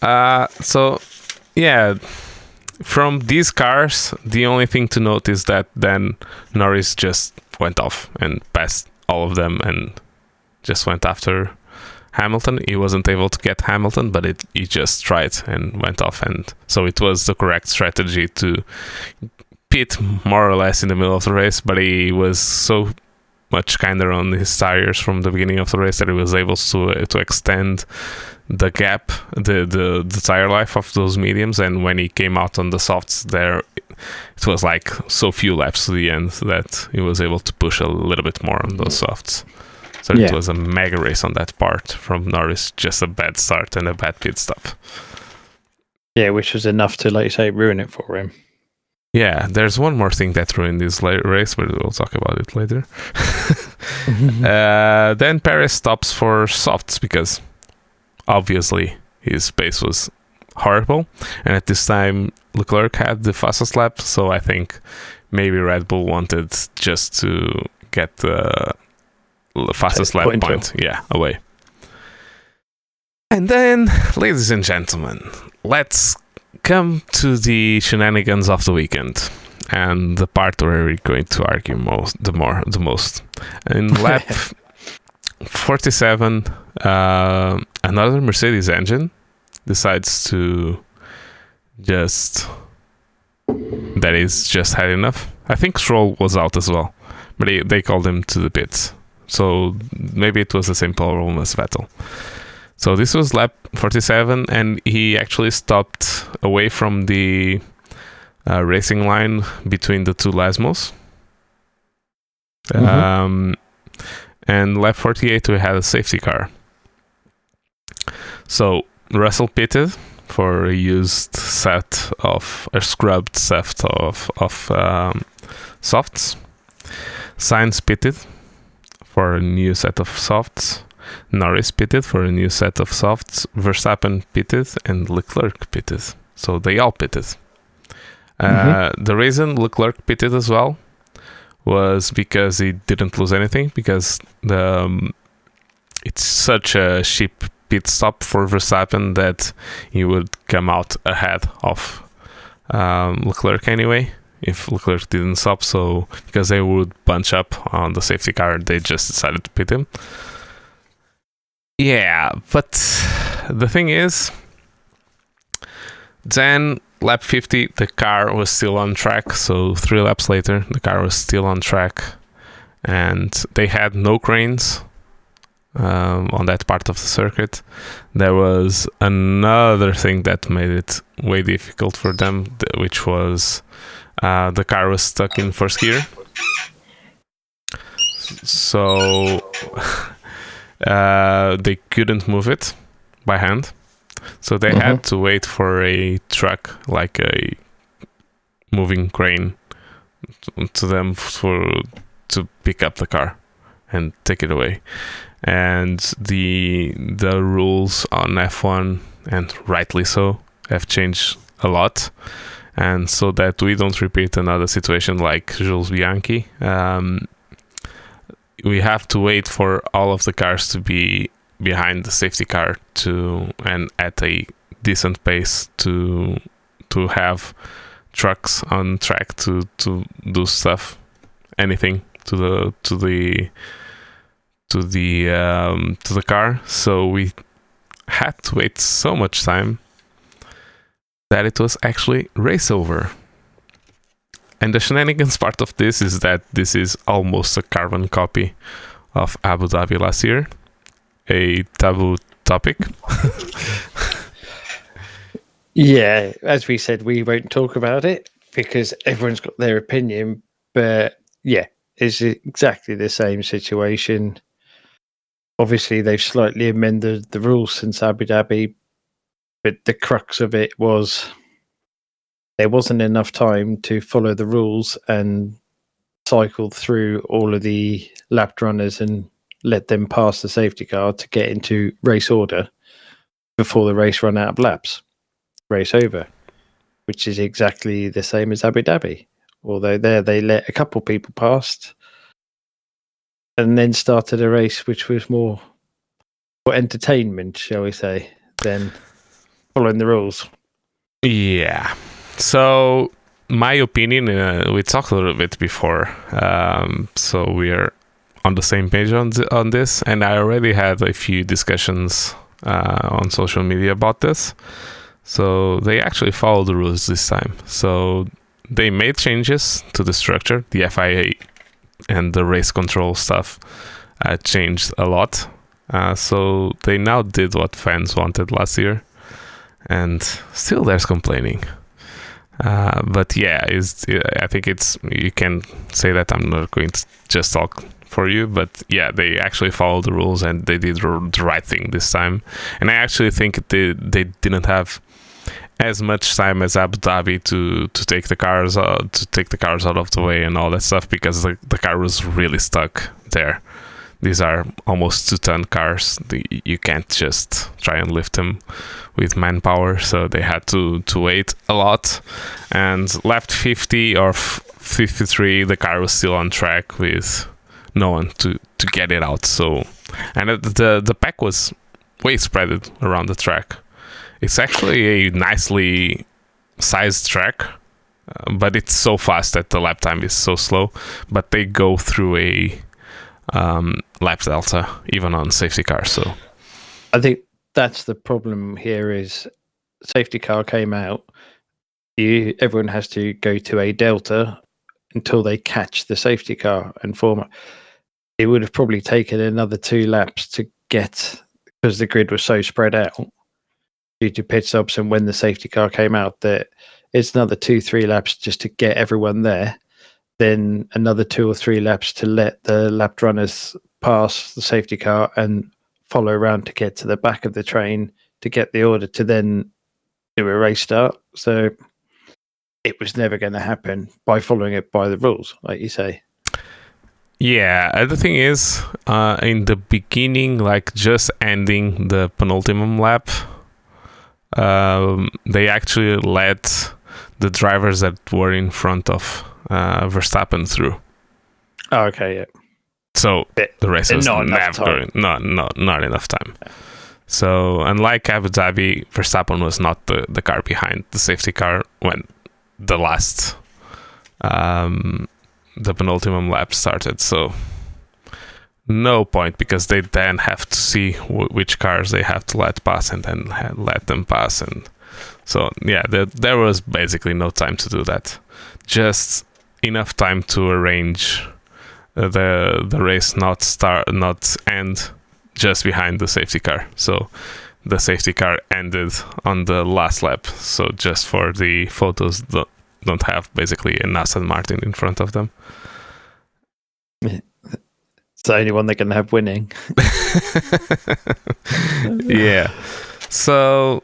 Speaker 1: Uh, so yeah, from these cars, the only thing to note is that then Norris just went off and passed all of them and just went after Hamilton. He wasn't able to get Hamilton, but it he just tried and went off, and so it was the correct strategy to pit more or less in the middle of the race. But he was so much kinder on his tires from the beginning of the race that he was able to uh, to extend the gap, the, the the tire life of those mediums. And when he came out on the softs, there it was like so few laps to the end that he was able to push a little bit more on those softs. So it was a mega race on that part from Norris, just a bad start and a bad pit stop.
Speaker 2: Yeah, which was enough to, like you say, ruin it for him.
Speaker 1: Yeah, there's one more thing that ruined this la- race, but we'll talk about it later. <laughs> Uh, then Perez stops for softs because obviously his pace was horrible, and at this time Leclerc had the fastest lap, so I think maybe Red Bull wanted just to get the fastest lap
Speaker 2: point
Speaker 1: point, yeah, away. And then, ladies and gentlemen, let's come to the shenanigans of the weekend and the part where we're going to argue most the more the most. In <laughs> lap 47 uh, another mercedes engine decides to just that is just had enough. I think stroll was out as well but they, they called him to the pits. So maybe it was the same problem as vettel so this was lap 47 and he actually stopped away from the uh, racing line between the two Lesmos.
Speaker 2: Mhm.
Speaker 1: Um, and lap 48, we had a safety car. So Russell pitted for a used set of a scrubbed set of of um, softs. Sainz pitted for a new set of softs. Norris pitted for a new set of softs. Verstappen pitted and Leclerc pitted. So they all pitted. Uh, the reason Leclerc pitted as well was because he didn't lose anything because the um, it's such a cheap pit stop for Verstappen that he would come out ahead of um, Leclerc anyway if Leclerc didn't stop. So because they would bunch up on the safety car, they just decided to pit him. Yeah, but the thing is, then lap 50, the car was still on track. So three laps later, the car was still on track, and they had no cranes um, on that part of the circuit. There was another thing that made it way difficult for them, th- which was uh, the car was stuck in first gear. So uh, they couldn't move it by hand. So they had to wait for a truck, like a moving crane, to, to them for to pick up the car and take it away. And the the rules on F1, and rightly so, have changed a lot. And so that we don't repeat another situation like Jules Bianchi, um, we have to wait for all of the cars to be behind the safety car to and at a decent pace to to have trucks on track to to do stuff anything to the to the to the um, to the car. So we had to wait so much time that it was actually race over and the shenanigans part of this is that this is almost a carbon copy of Abu Dhabi last year a taboo topic. <laughs>
Speaker 2: Yeah, as we said, we won't talk about it. because everyone's got their opinion. But yeah, it's exactly the same situation. Obviously, they've slightly amended the rules since Abu Dhabi, but the crux of it was there wasn't enough time to follow the rules and cycle through all of the lapped runners and let them pass the safety car to get into race order before the race run out of laps. Race over, which is exactly the same as Abu Dhabi. Although there they let a couple people past and then started a race which was more for entertainment, shall we say, than following the rules.
Speaker 1: Yeah. So my opinion, uh, we talked a little bit before, um, so we are on the same page on th- on this, and I already had a few discussions uh, on social media about this. So they actually followed the rules this time. So they made changes to the structure. The FIA and the race control stuff uh, changed a lot. Uh, so they now did what fans wanted last year, and still there's complaining. Uh, but yeah, is I think it's you can say that I'm not going to just talk for you, but yeah, they actually followed the rules and they did the right thing this time. And I actually think they they didn't have as much time as Abu Dhabi to to take the cars uh, to take the cars out of the way and all that stuff because the, the car was really stuck there. These are almost two ton cars. You can't just try and lift them with manpower, so they had to to wait a lot. And left 50 or 53, the car was still on track with no one to to get it out. So, and the the pack was way spread around the track. It's actually a nicely sized track, uh, but it's so fast that the lap time is so slow. But they go through a um, lap delta even on safety cars. So,
Speaker 2: I think that's the problem here. Is safety car came out. You everyone has to go to a delta until they catch the safety car and form it would have probably taken another two laps to get because the grid was so spread out due to pit stops and when the safety car came out that it's another two three laps just to get everyone there then another two or three laps to let the lap runners pass the safety car and follow around to get to the back of the train to get the order to then do a race start. So it was never going to happen by following it by the rules like you say.
Speaker 1: Yeah, the thing is, uh, in the beginning, like just ending the penultimate lap, um, they actually let the drivers that were in front of uh, Verstappen through.
Speaker 2: Oh, okay, yeah.
Speaker 1: So the race was not never going, not not not enough time. Yeah. So unlike Abu Dhabi, Verstappen was not the, the car behind the safety car when the last um, the penultimate lap started. So no point because they then have to see w- which cars they have to let pass and then ha- let them pass and so yeah there, there was basically no time to do that just enough time to arrange uh, the the race not start not end just behind the safety car so the safety car ended on the last lap so just for the photos don't, don't have basically an Aston Martin in front of them <laughs>
Speaker 2: it's the only one going to have winning. <laughs>
Speaker 1: yeah. So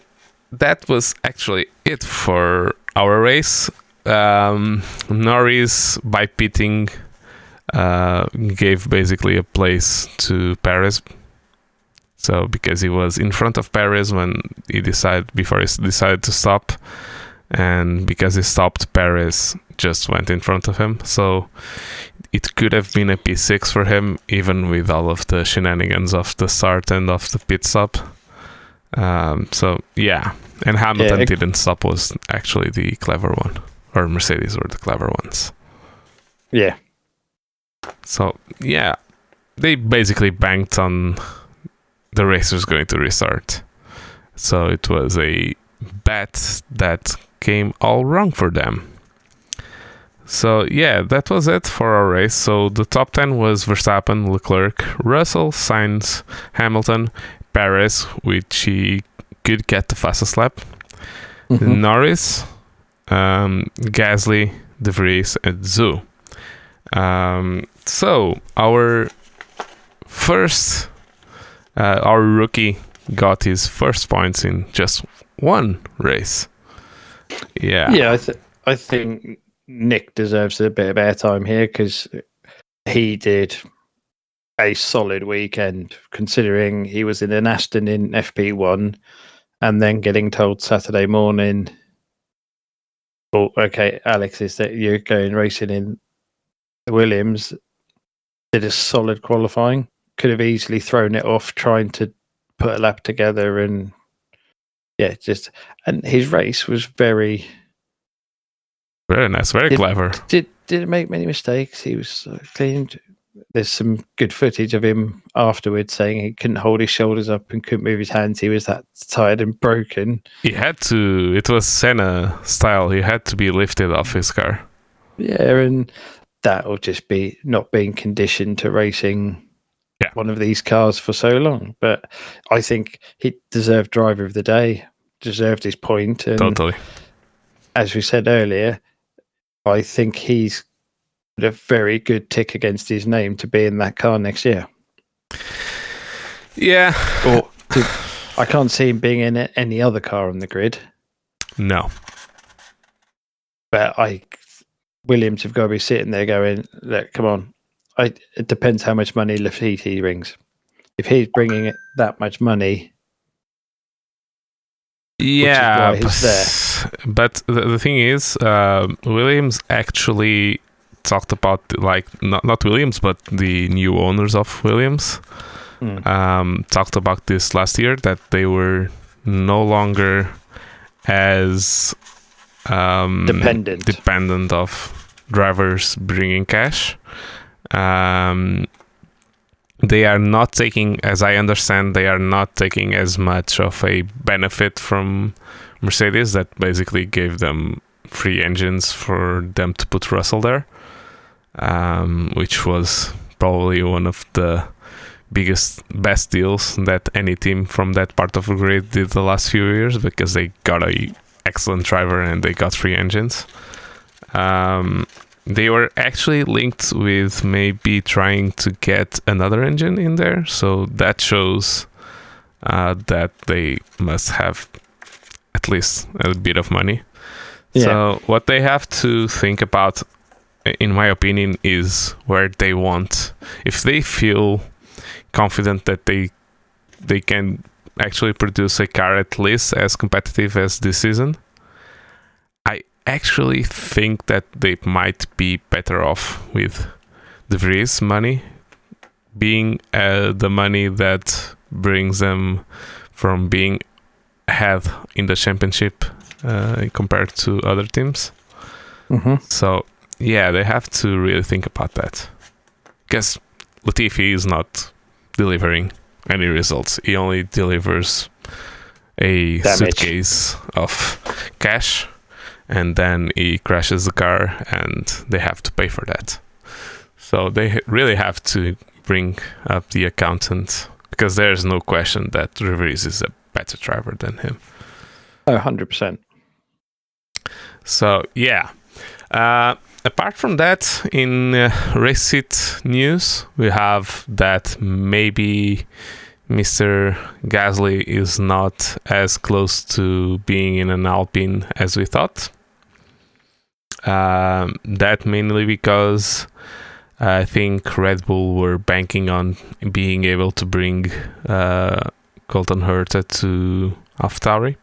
Speaker 1: that was actually it for our race. Um, Norris, by pitting, uh, gave basically a place to Perez. So because he was in front of Perez when he decided before he decided to stop, and because he stopped, Perez just went in front of him. So it could have been a P6 for him, even with all of the shenanigans of the start and of the pit stop. Um, so yeah, and Hamilton yeah, didn't stop was actually the clever one, or Mercedes were the clever ones.
Speaker 2: Yeah.
Speaker 1: So yeah, they basically banked on the race was going to restart. So it was a bet that came all wrong for them. So yeah, that was it for our race. So the top 10 was Verstappen, Leclerc, Russell, Sainz, Hamilton, Perez, which he could get the fastest lap, mm-hmm. Norris, um, Gasly, De Vries, and Zhou. Um, so our first, uh, our rookie got his first points in just one race. Yeah,
Speaker 2: Yeah, I, th- I think Nyck deserves a bit of airtime here because he did a solid weekend considering he was in an Aston in FP1 and then getting told Saturday morning, oh, okay, Alex, is that you're going racing in Williams? Did a solid qualifying. Could have easily thrown it off trying to put a lap together and yeah, just and his race was very
Speaker 1: very nice, very
Speaker 2: Did-
Speaker 1: clever.
Speaker 2: did didn't make many mistakes. He was uh, clean. There's some good footage of him afterwards saying he couldn't hold his shoulders up and couldn't move his hands. He was that tired and broken.
Speaker 1: He had to. It was Senna style. He had to be lifted off his car.
Speaker 2: Yeah, and that'll just be not being conditioned to racing
Speaker 1: Yeah.
Speaker 2: one of these cars for so long. But I think he deserved driver of the day, deserved his point, and
Speaker 1: Totally.
Speaker 2: as we said earlier, I think he's a very good tick against his name to be in that car next year.
Speaker 1: Yeah.
Speaker 2: Or to, I can't see him being in any other car on the grid.
Speaker 1: No.
Speaker 2: But I, Williams have got to be sitting there going, "Look, come on." I, it depends how much money Latifi brings. If he's bringing it that much money,
Speaker 1: Yeah, but, but the, the thing is, uh, Williams actually talked about like not not Williams, but the new owners of Williams
Speaker 2: mm,
Speaker 1: um, talked about this last year that they were no longer as um,
Speaker 2: dependent.
Speaker 1: dependent of drivers bringing cash. Um, they are not taking, as I understand, they are not taking as much of a benefit from Mercedes that basically gave them free engines for them to put Russell there, um, which was probably one of the biggest, best deals that any team from that part of the grid did the last few years because they got a excellent driver and they got free engines. Um, they were actually linked with maybe trying to get another engine in there, so that shows uh, that they must have at least a bit of money.
Speaker 2: Yeah.
Speaker 1: So what they have to think about, in my opinion, is where they want. If they feel confident that they they can actually produce a car at least as competitive as this season, I actually think that they might be better off with De Vries money being uh, the money that brings them from being ahead in the championship uh, compared to other teams.
Speaker 2: hmm
Speaker 1: So yeah, they have to really think about that. Because Latifi is not delivering any results. He only delivers a
Speaker 2: Damage.
Speaker 1: suitcase of cash and then he crashes the car and they have to pay for that. So they really have to bring up the accountant because there's no question that Rivers is a better driver than him.
Speaker 2: Oh, 100%.
Speaker 1: So yeah. Uh, apart from that, in uh, race seat news, we have that maybe Mr. Gasly is not as close to being in an Alpine as we thought. Um, that mainly because I think Red Bull were banking on being able to bring uh, Colton Herta to AlphaTauri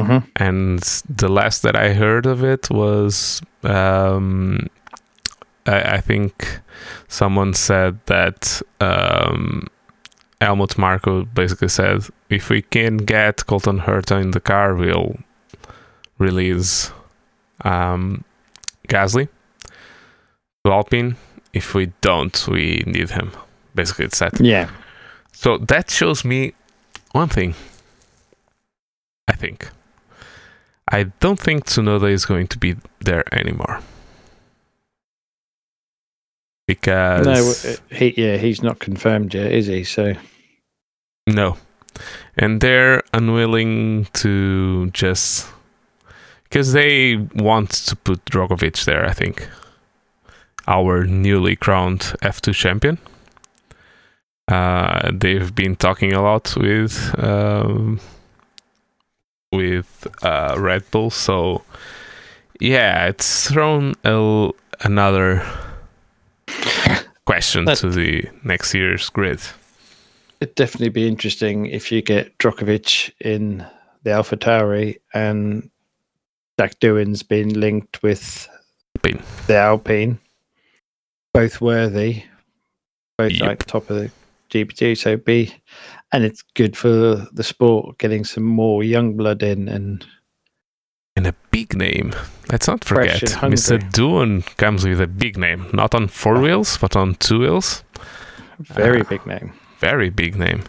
Speaker 2: hmm
Speaker 1: and the last that I heard of it was um, I, I think someone said that um, Helmut Marko basically said if we can get Colton Herta in the car, we'll release um, Gasly to Alpine. If we don't, we need him. Basically, it's that.
Speaker 2: Yeah.
Speaker 1: So that shows me one thing. I think. I don't think Tsunoda is going to be there anymore. Because
Speaker 2: No, uh, he yeah, he's not confirmed yet, is he? So
Speaker 1: no. And they're unwilling to just because they want to put Drugovich there. I think our newly crowned F2 champion. Uh, they've been talking a lot with um, with uh, Red Bull, so yeah, it's thrown a, another question to the next year's grid.
Speaker 2: It'd definitely be interesting if you get Drugovich in the Alpha Tauri and Jack Doohan's been linked with
Speaker 1: Alpine.
Speaker 2: the Alpine. Both worthy, both
Speaker 1: Yep.
Speaker 2: like top of the GP2. So be, and it's good for the sport getting some more young blood in. And
Speaker 1: And a big name. Let's not forget, Mr. Doohan comes with a big name, not on four wheels, but on two wheels.
Speaker 2: very
Speaker 1: Ah.
Speaker 2: big name.
Speaker 1: very big name.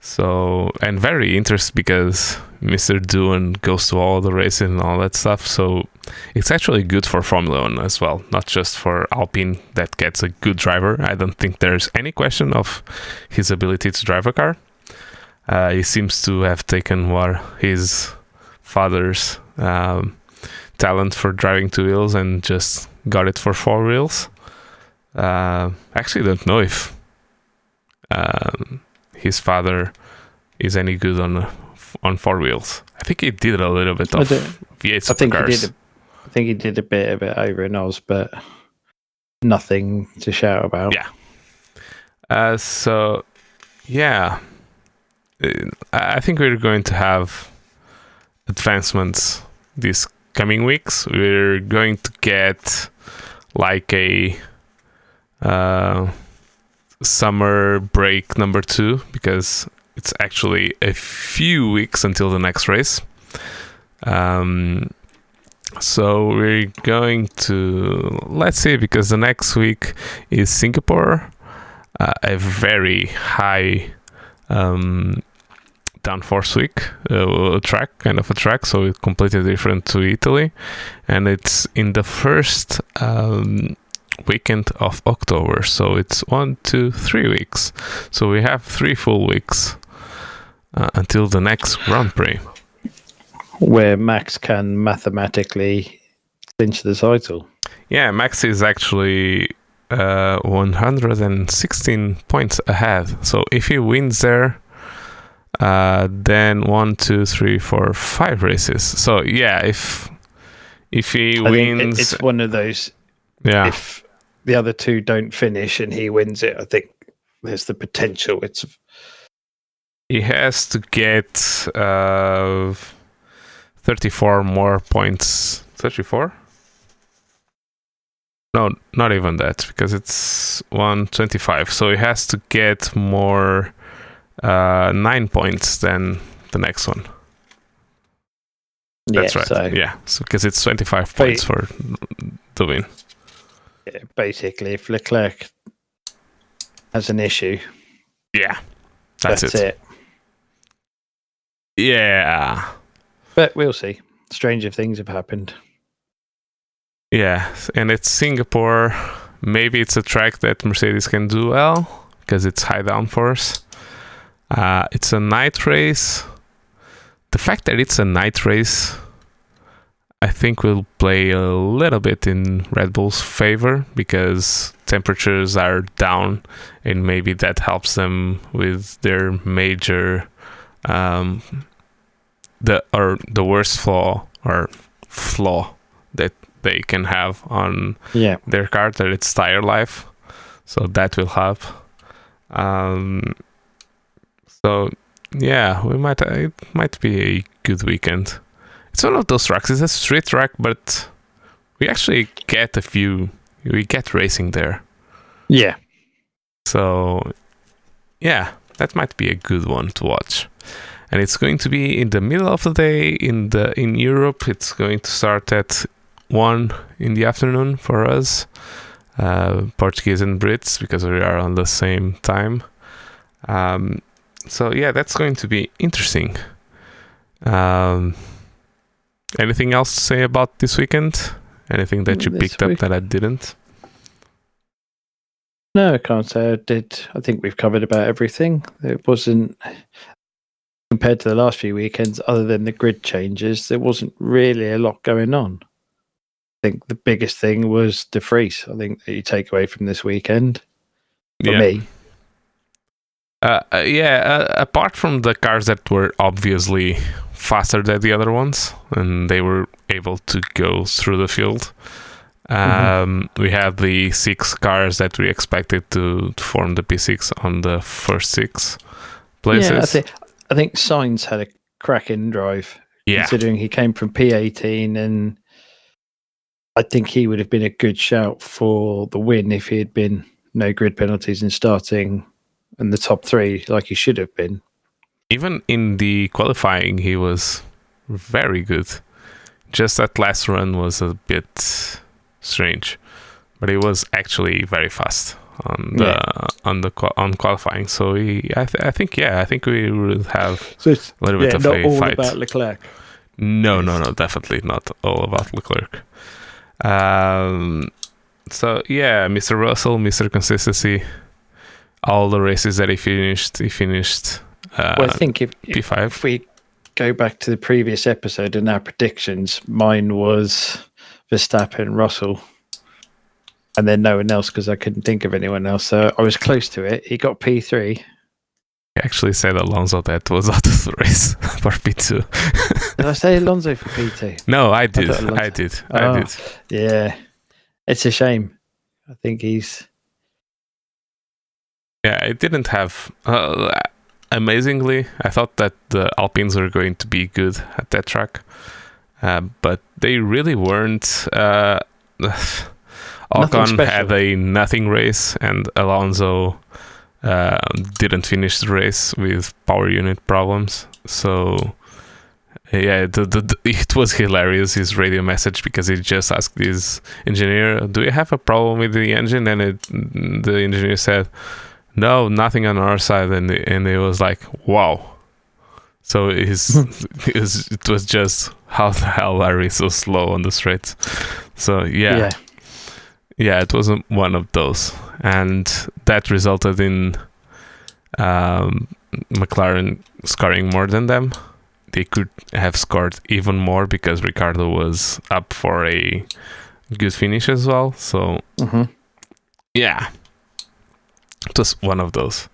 Speaker 1: So and very interesting because Mr. Doohan goes to all the races and all that stuff. So it's actually good for Formula One as well, not just for Alpine that gets a good driver. I don't think there's any question of his ability to drive a car. Uh, he seems to have taken what his father's um, talent for driving two wheels and just got it for four wheels. Uh, actually, don't know if um, his father is any good on on four wheels. I think he did a little bit of
Speaker 2: don't-
Speaker 1: V8
Speaker 2: I think he did. A, I think he did a bit of it over in Oz, but nothing to shout about.
Speaker 1: Yeah. Uh, so, yeah, I I think we're going to have advancements these coming weeks. We're going to get like a uh, summer break number two because it's actually a few weeks until the next race. Um, so we're going to let's see because the next week is Singapore, uh, a very high um, downforce week uh, track, kind of a track, so it's completely different to Italy, and it's in the first um, weekend of October, so it's one, two, three weeks. So we have three full weeks uh, until the next Grand Prix.
Speaker 2: Where Max can mathematically clinch the title.
Speaker 1: Yeah, Max is actually uh, 116 points ahead. So if he wins there, uh, then one, two, three, four, five races. So yeah, if if he
Speaker 2: I
Speaker 1: wins,
Speaker 2: it's one of those.
Speaker 1: yeah,
Speaker 2: If the other two don't finish and he wins it, I think there's the potential. It's
Speaker 1: he has to get uh, 34 more points. 34? No, not even that because it's 125. So he has to get more uh, nine points than the next one. That's
Speaker 2: yeah,
Speaker 1: right.
Speaker 2: So
Speaker 1: yeah, so because it's 25 points for the win.
Speaker 2: yeah, basically, if Leclerc has an issue,
Speaker 1: Yeah, that's,
Speaker 2: that's,
Speaker 1: it.
Speaker 2: it.
Speaker 1: Yeah,
Speaker 2: But we'll see. Stranger things have happened.
Speaker 1: yeah, and it's Singapore. Maybe it's a track that Mercedes can do well because it's high downforce. Uh, it's a night race. The fact that it's a night race, I think, will play a little bit in Red Bull's favor because temperatures are down, and maybe that helps them with their major, um, the or the worst flaw or flaw that they can have on
Speaker 2: Yeah.
Speaker 1: their car that it's tire life so that will help um so yeah we might it might be a good weekend. It's one of those tracks. It's a street track but we actually get a few we get racing there.
Speaker 2: Yeah.
Speaker 1: so yeah that might be a good one to watch. And it's going to be in the middle of the day in the in Europe. It's going to start at 1 in the afternoon for us uh, Portuguese and Brits because we are on the same time. Um, so yeah that's going to be interesting um, anything else to say about this weekend anything that you
Speaker 2: This
Speaker 1: picked up that I didn't
Speaker 2: No, I can't say I did. I think we've covered about everything. It wasn't compared to the last few weekends, other than the grid changes, there wasn't really a lot going on. I think the biggest thing was the freeze. I think that you take away from this weekend for
Speaker 1: yeah.
Speaker 2: me.
Speaker 1: Uh, uh, yeah, uh, apart from the cars that were obviously faster than the other ones, and they were able to go through the field. Um, We had the six cars that we expected to, to form the P6 on the first six places.
Speaker 2: Yeah, I think I think Sainz had a cracking drive,
Speaker 1: Yeah,
Speaker 2: considering he came from P18, and I think he would have been a good shout for the win if he had been no grid penalties and starting in the top three like he should have been.
Speaker 1: even in the qualifying, he was very good. Just that last run was a bit strange, but he was actually very fast on the
Speaker 2: Yeah.
Speaker 1: on the on qualifying. So he, I, th- I think, yeah, I think we would have
Speaker 2: So
Speaker 1: a little bit
Speaker 2: yeah,
Speaker 1: of
Speaker 2: not
Speaker 1: a
Speaker 2: all
Speaker 1: fight.
Speaker 2: about Leclerc.
Speaker 1: No, no, no, definitely not all about Leclerc. Um, so yeah, Mr. Russell, Mr. Consistency, all the races that he finished, he finished uh,
Speaker 2: well, I think if, if
Speaker 1: P5.
Speaker 2: if we go back to the previous episode and our predictions, mine was Verstappen, Russell, and then no one else because I couldn't think of anyone else. So I was close to it. He got P3.
Speaker 1: He actually said Alonso that was <laughs> out of the race <laughs> for P2. <laughs>
Speaker 2: Did I say Alonso for P2?
Speaker 1: no, I did.
Speaker 2: Alonso-
Speaker 1: I did.
Speaker 2: Oh.
Speaker 1: I did.
Speaker 2: Yeah, it's a shame. I think he's
Speaker 1: Yeah, it didn't have. Uh, amazingly, I thought that the Alpines were going to be good at that track, uh, but they really weren't. Uh, <sighs> Ocon had a nothing race, and Alonso uh, didn't finish the race with power unit problems. So, yeah, the, the, the- <laughs> it was hilarious his radio message because he just asked his engineer, "Do you have a problem with the engine?" And it, the engineer said, "No, nothing on our side." And and it was like, "Wow." So his, <laughs> it, was, it was just how the hell are we so slow on the streets? So yeah,
Speaker 2: yeah.
Speaker 1: yeah, it wasn't one of those, and that resulted in um, McLaren scoring more than them. They could have scored even more because Ricciardo was up for a good finish as well. So
Speaker 2: hmm
Speaker 1: yeah, was one of those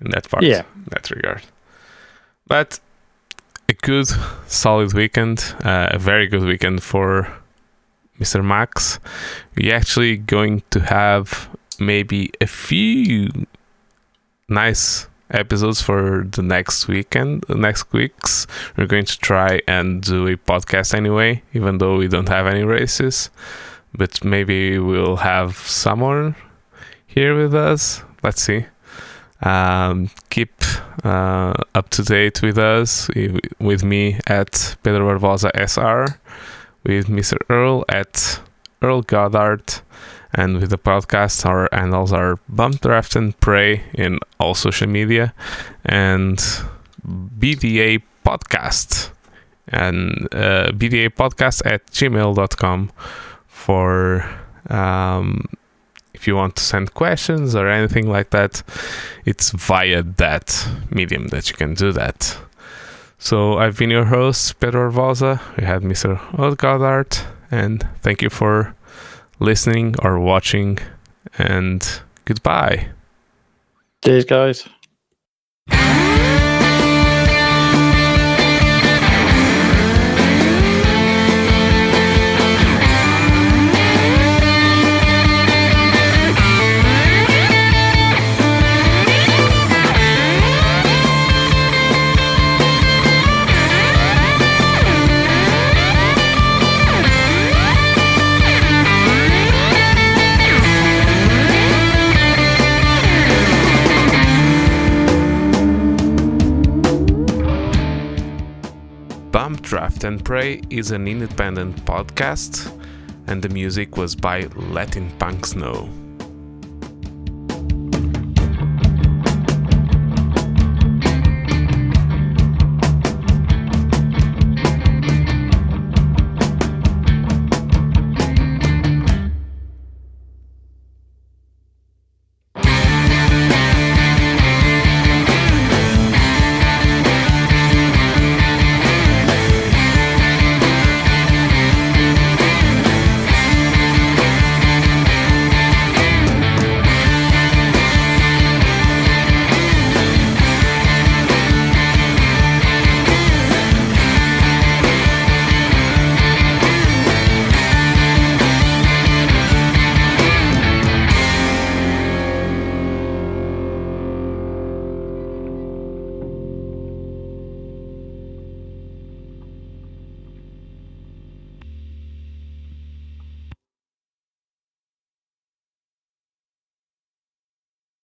Speaker 1: in that part,
Speaker 2: Yeah.
Speaker 1: in that regard. But a good, solid weekend, uh, a very good weekend for Mr. Max. We're actually going to have maybe a few nice episodes for the next weekend, the next weeks. We're going to try and do a podcast anyway, even though we don't have any races. But maybe we'll have someone here with us. Let's see. Um, keep uh, up to date with us, with me at Pedro Barbosa SR, with Mr. Earl at Earl Goddard, and with the podcast, our handles are Bump Draft and Pray in all social media, and BDA Podcast, and uh, BDA Podcast at gmail.com for um, if you want to send questions or anything like that, it's via that medium that you can do that. So I've been your host, Pedro Barbosa. We had Mr. Odd and thank you for listening or watching, and goodbye.
Speaker 2: Cheers, guys.
Speaker 1: Draft and Pray is an independent podcast, and the music was by Lettin' Punks Know.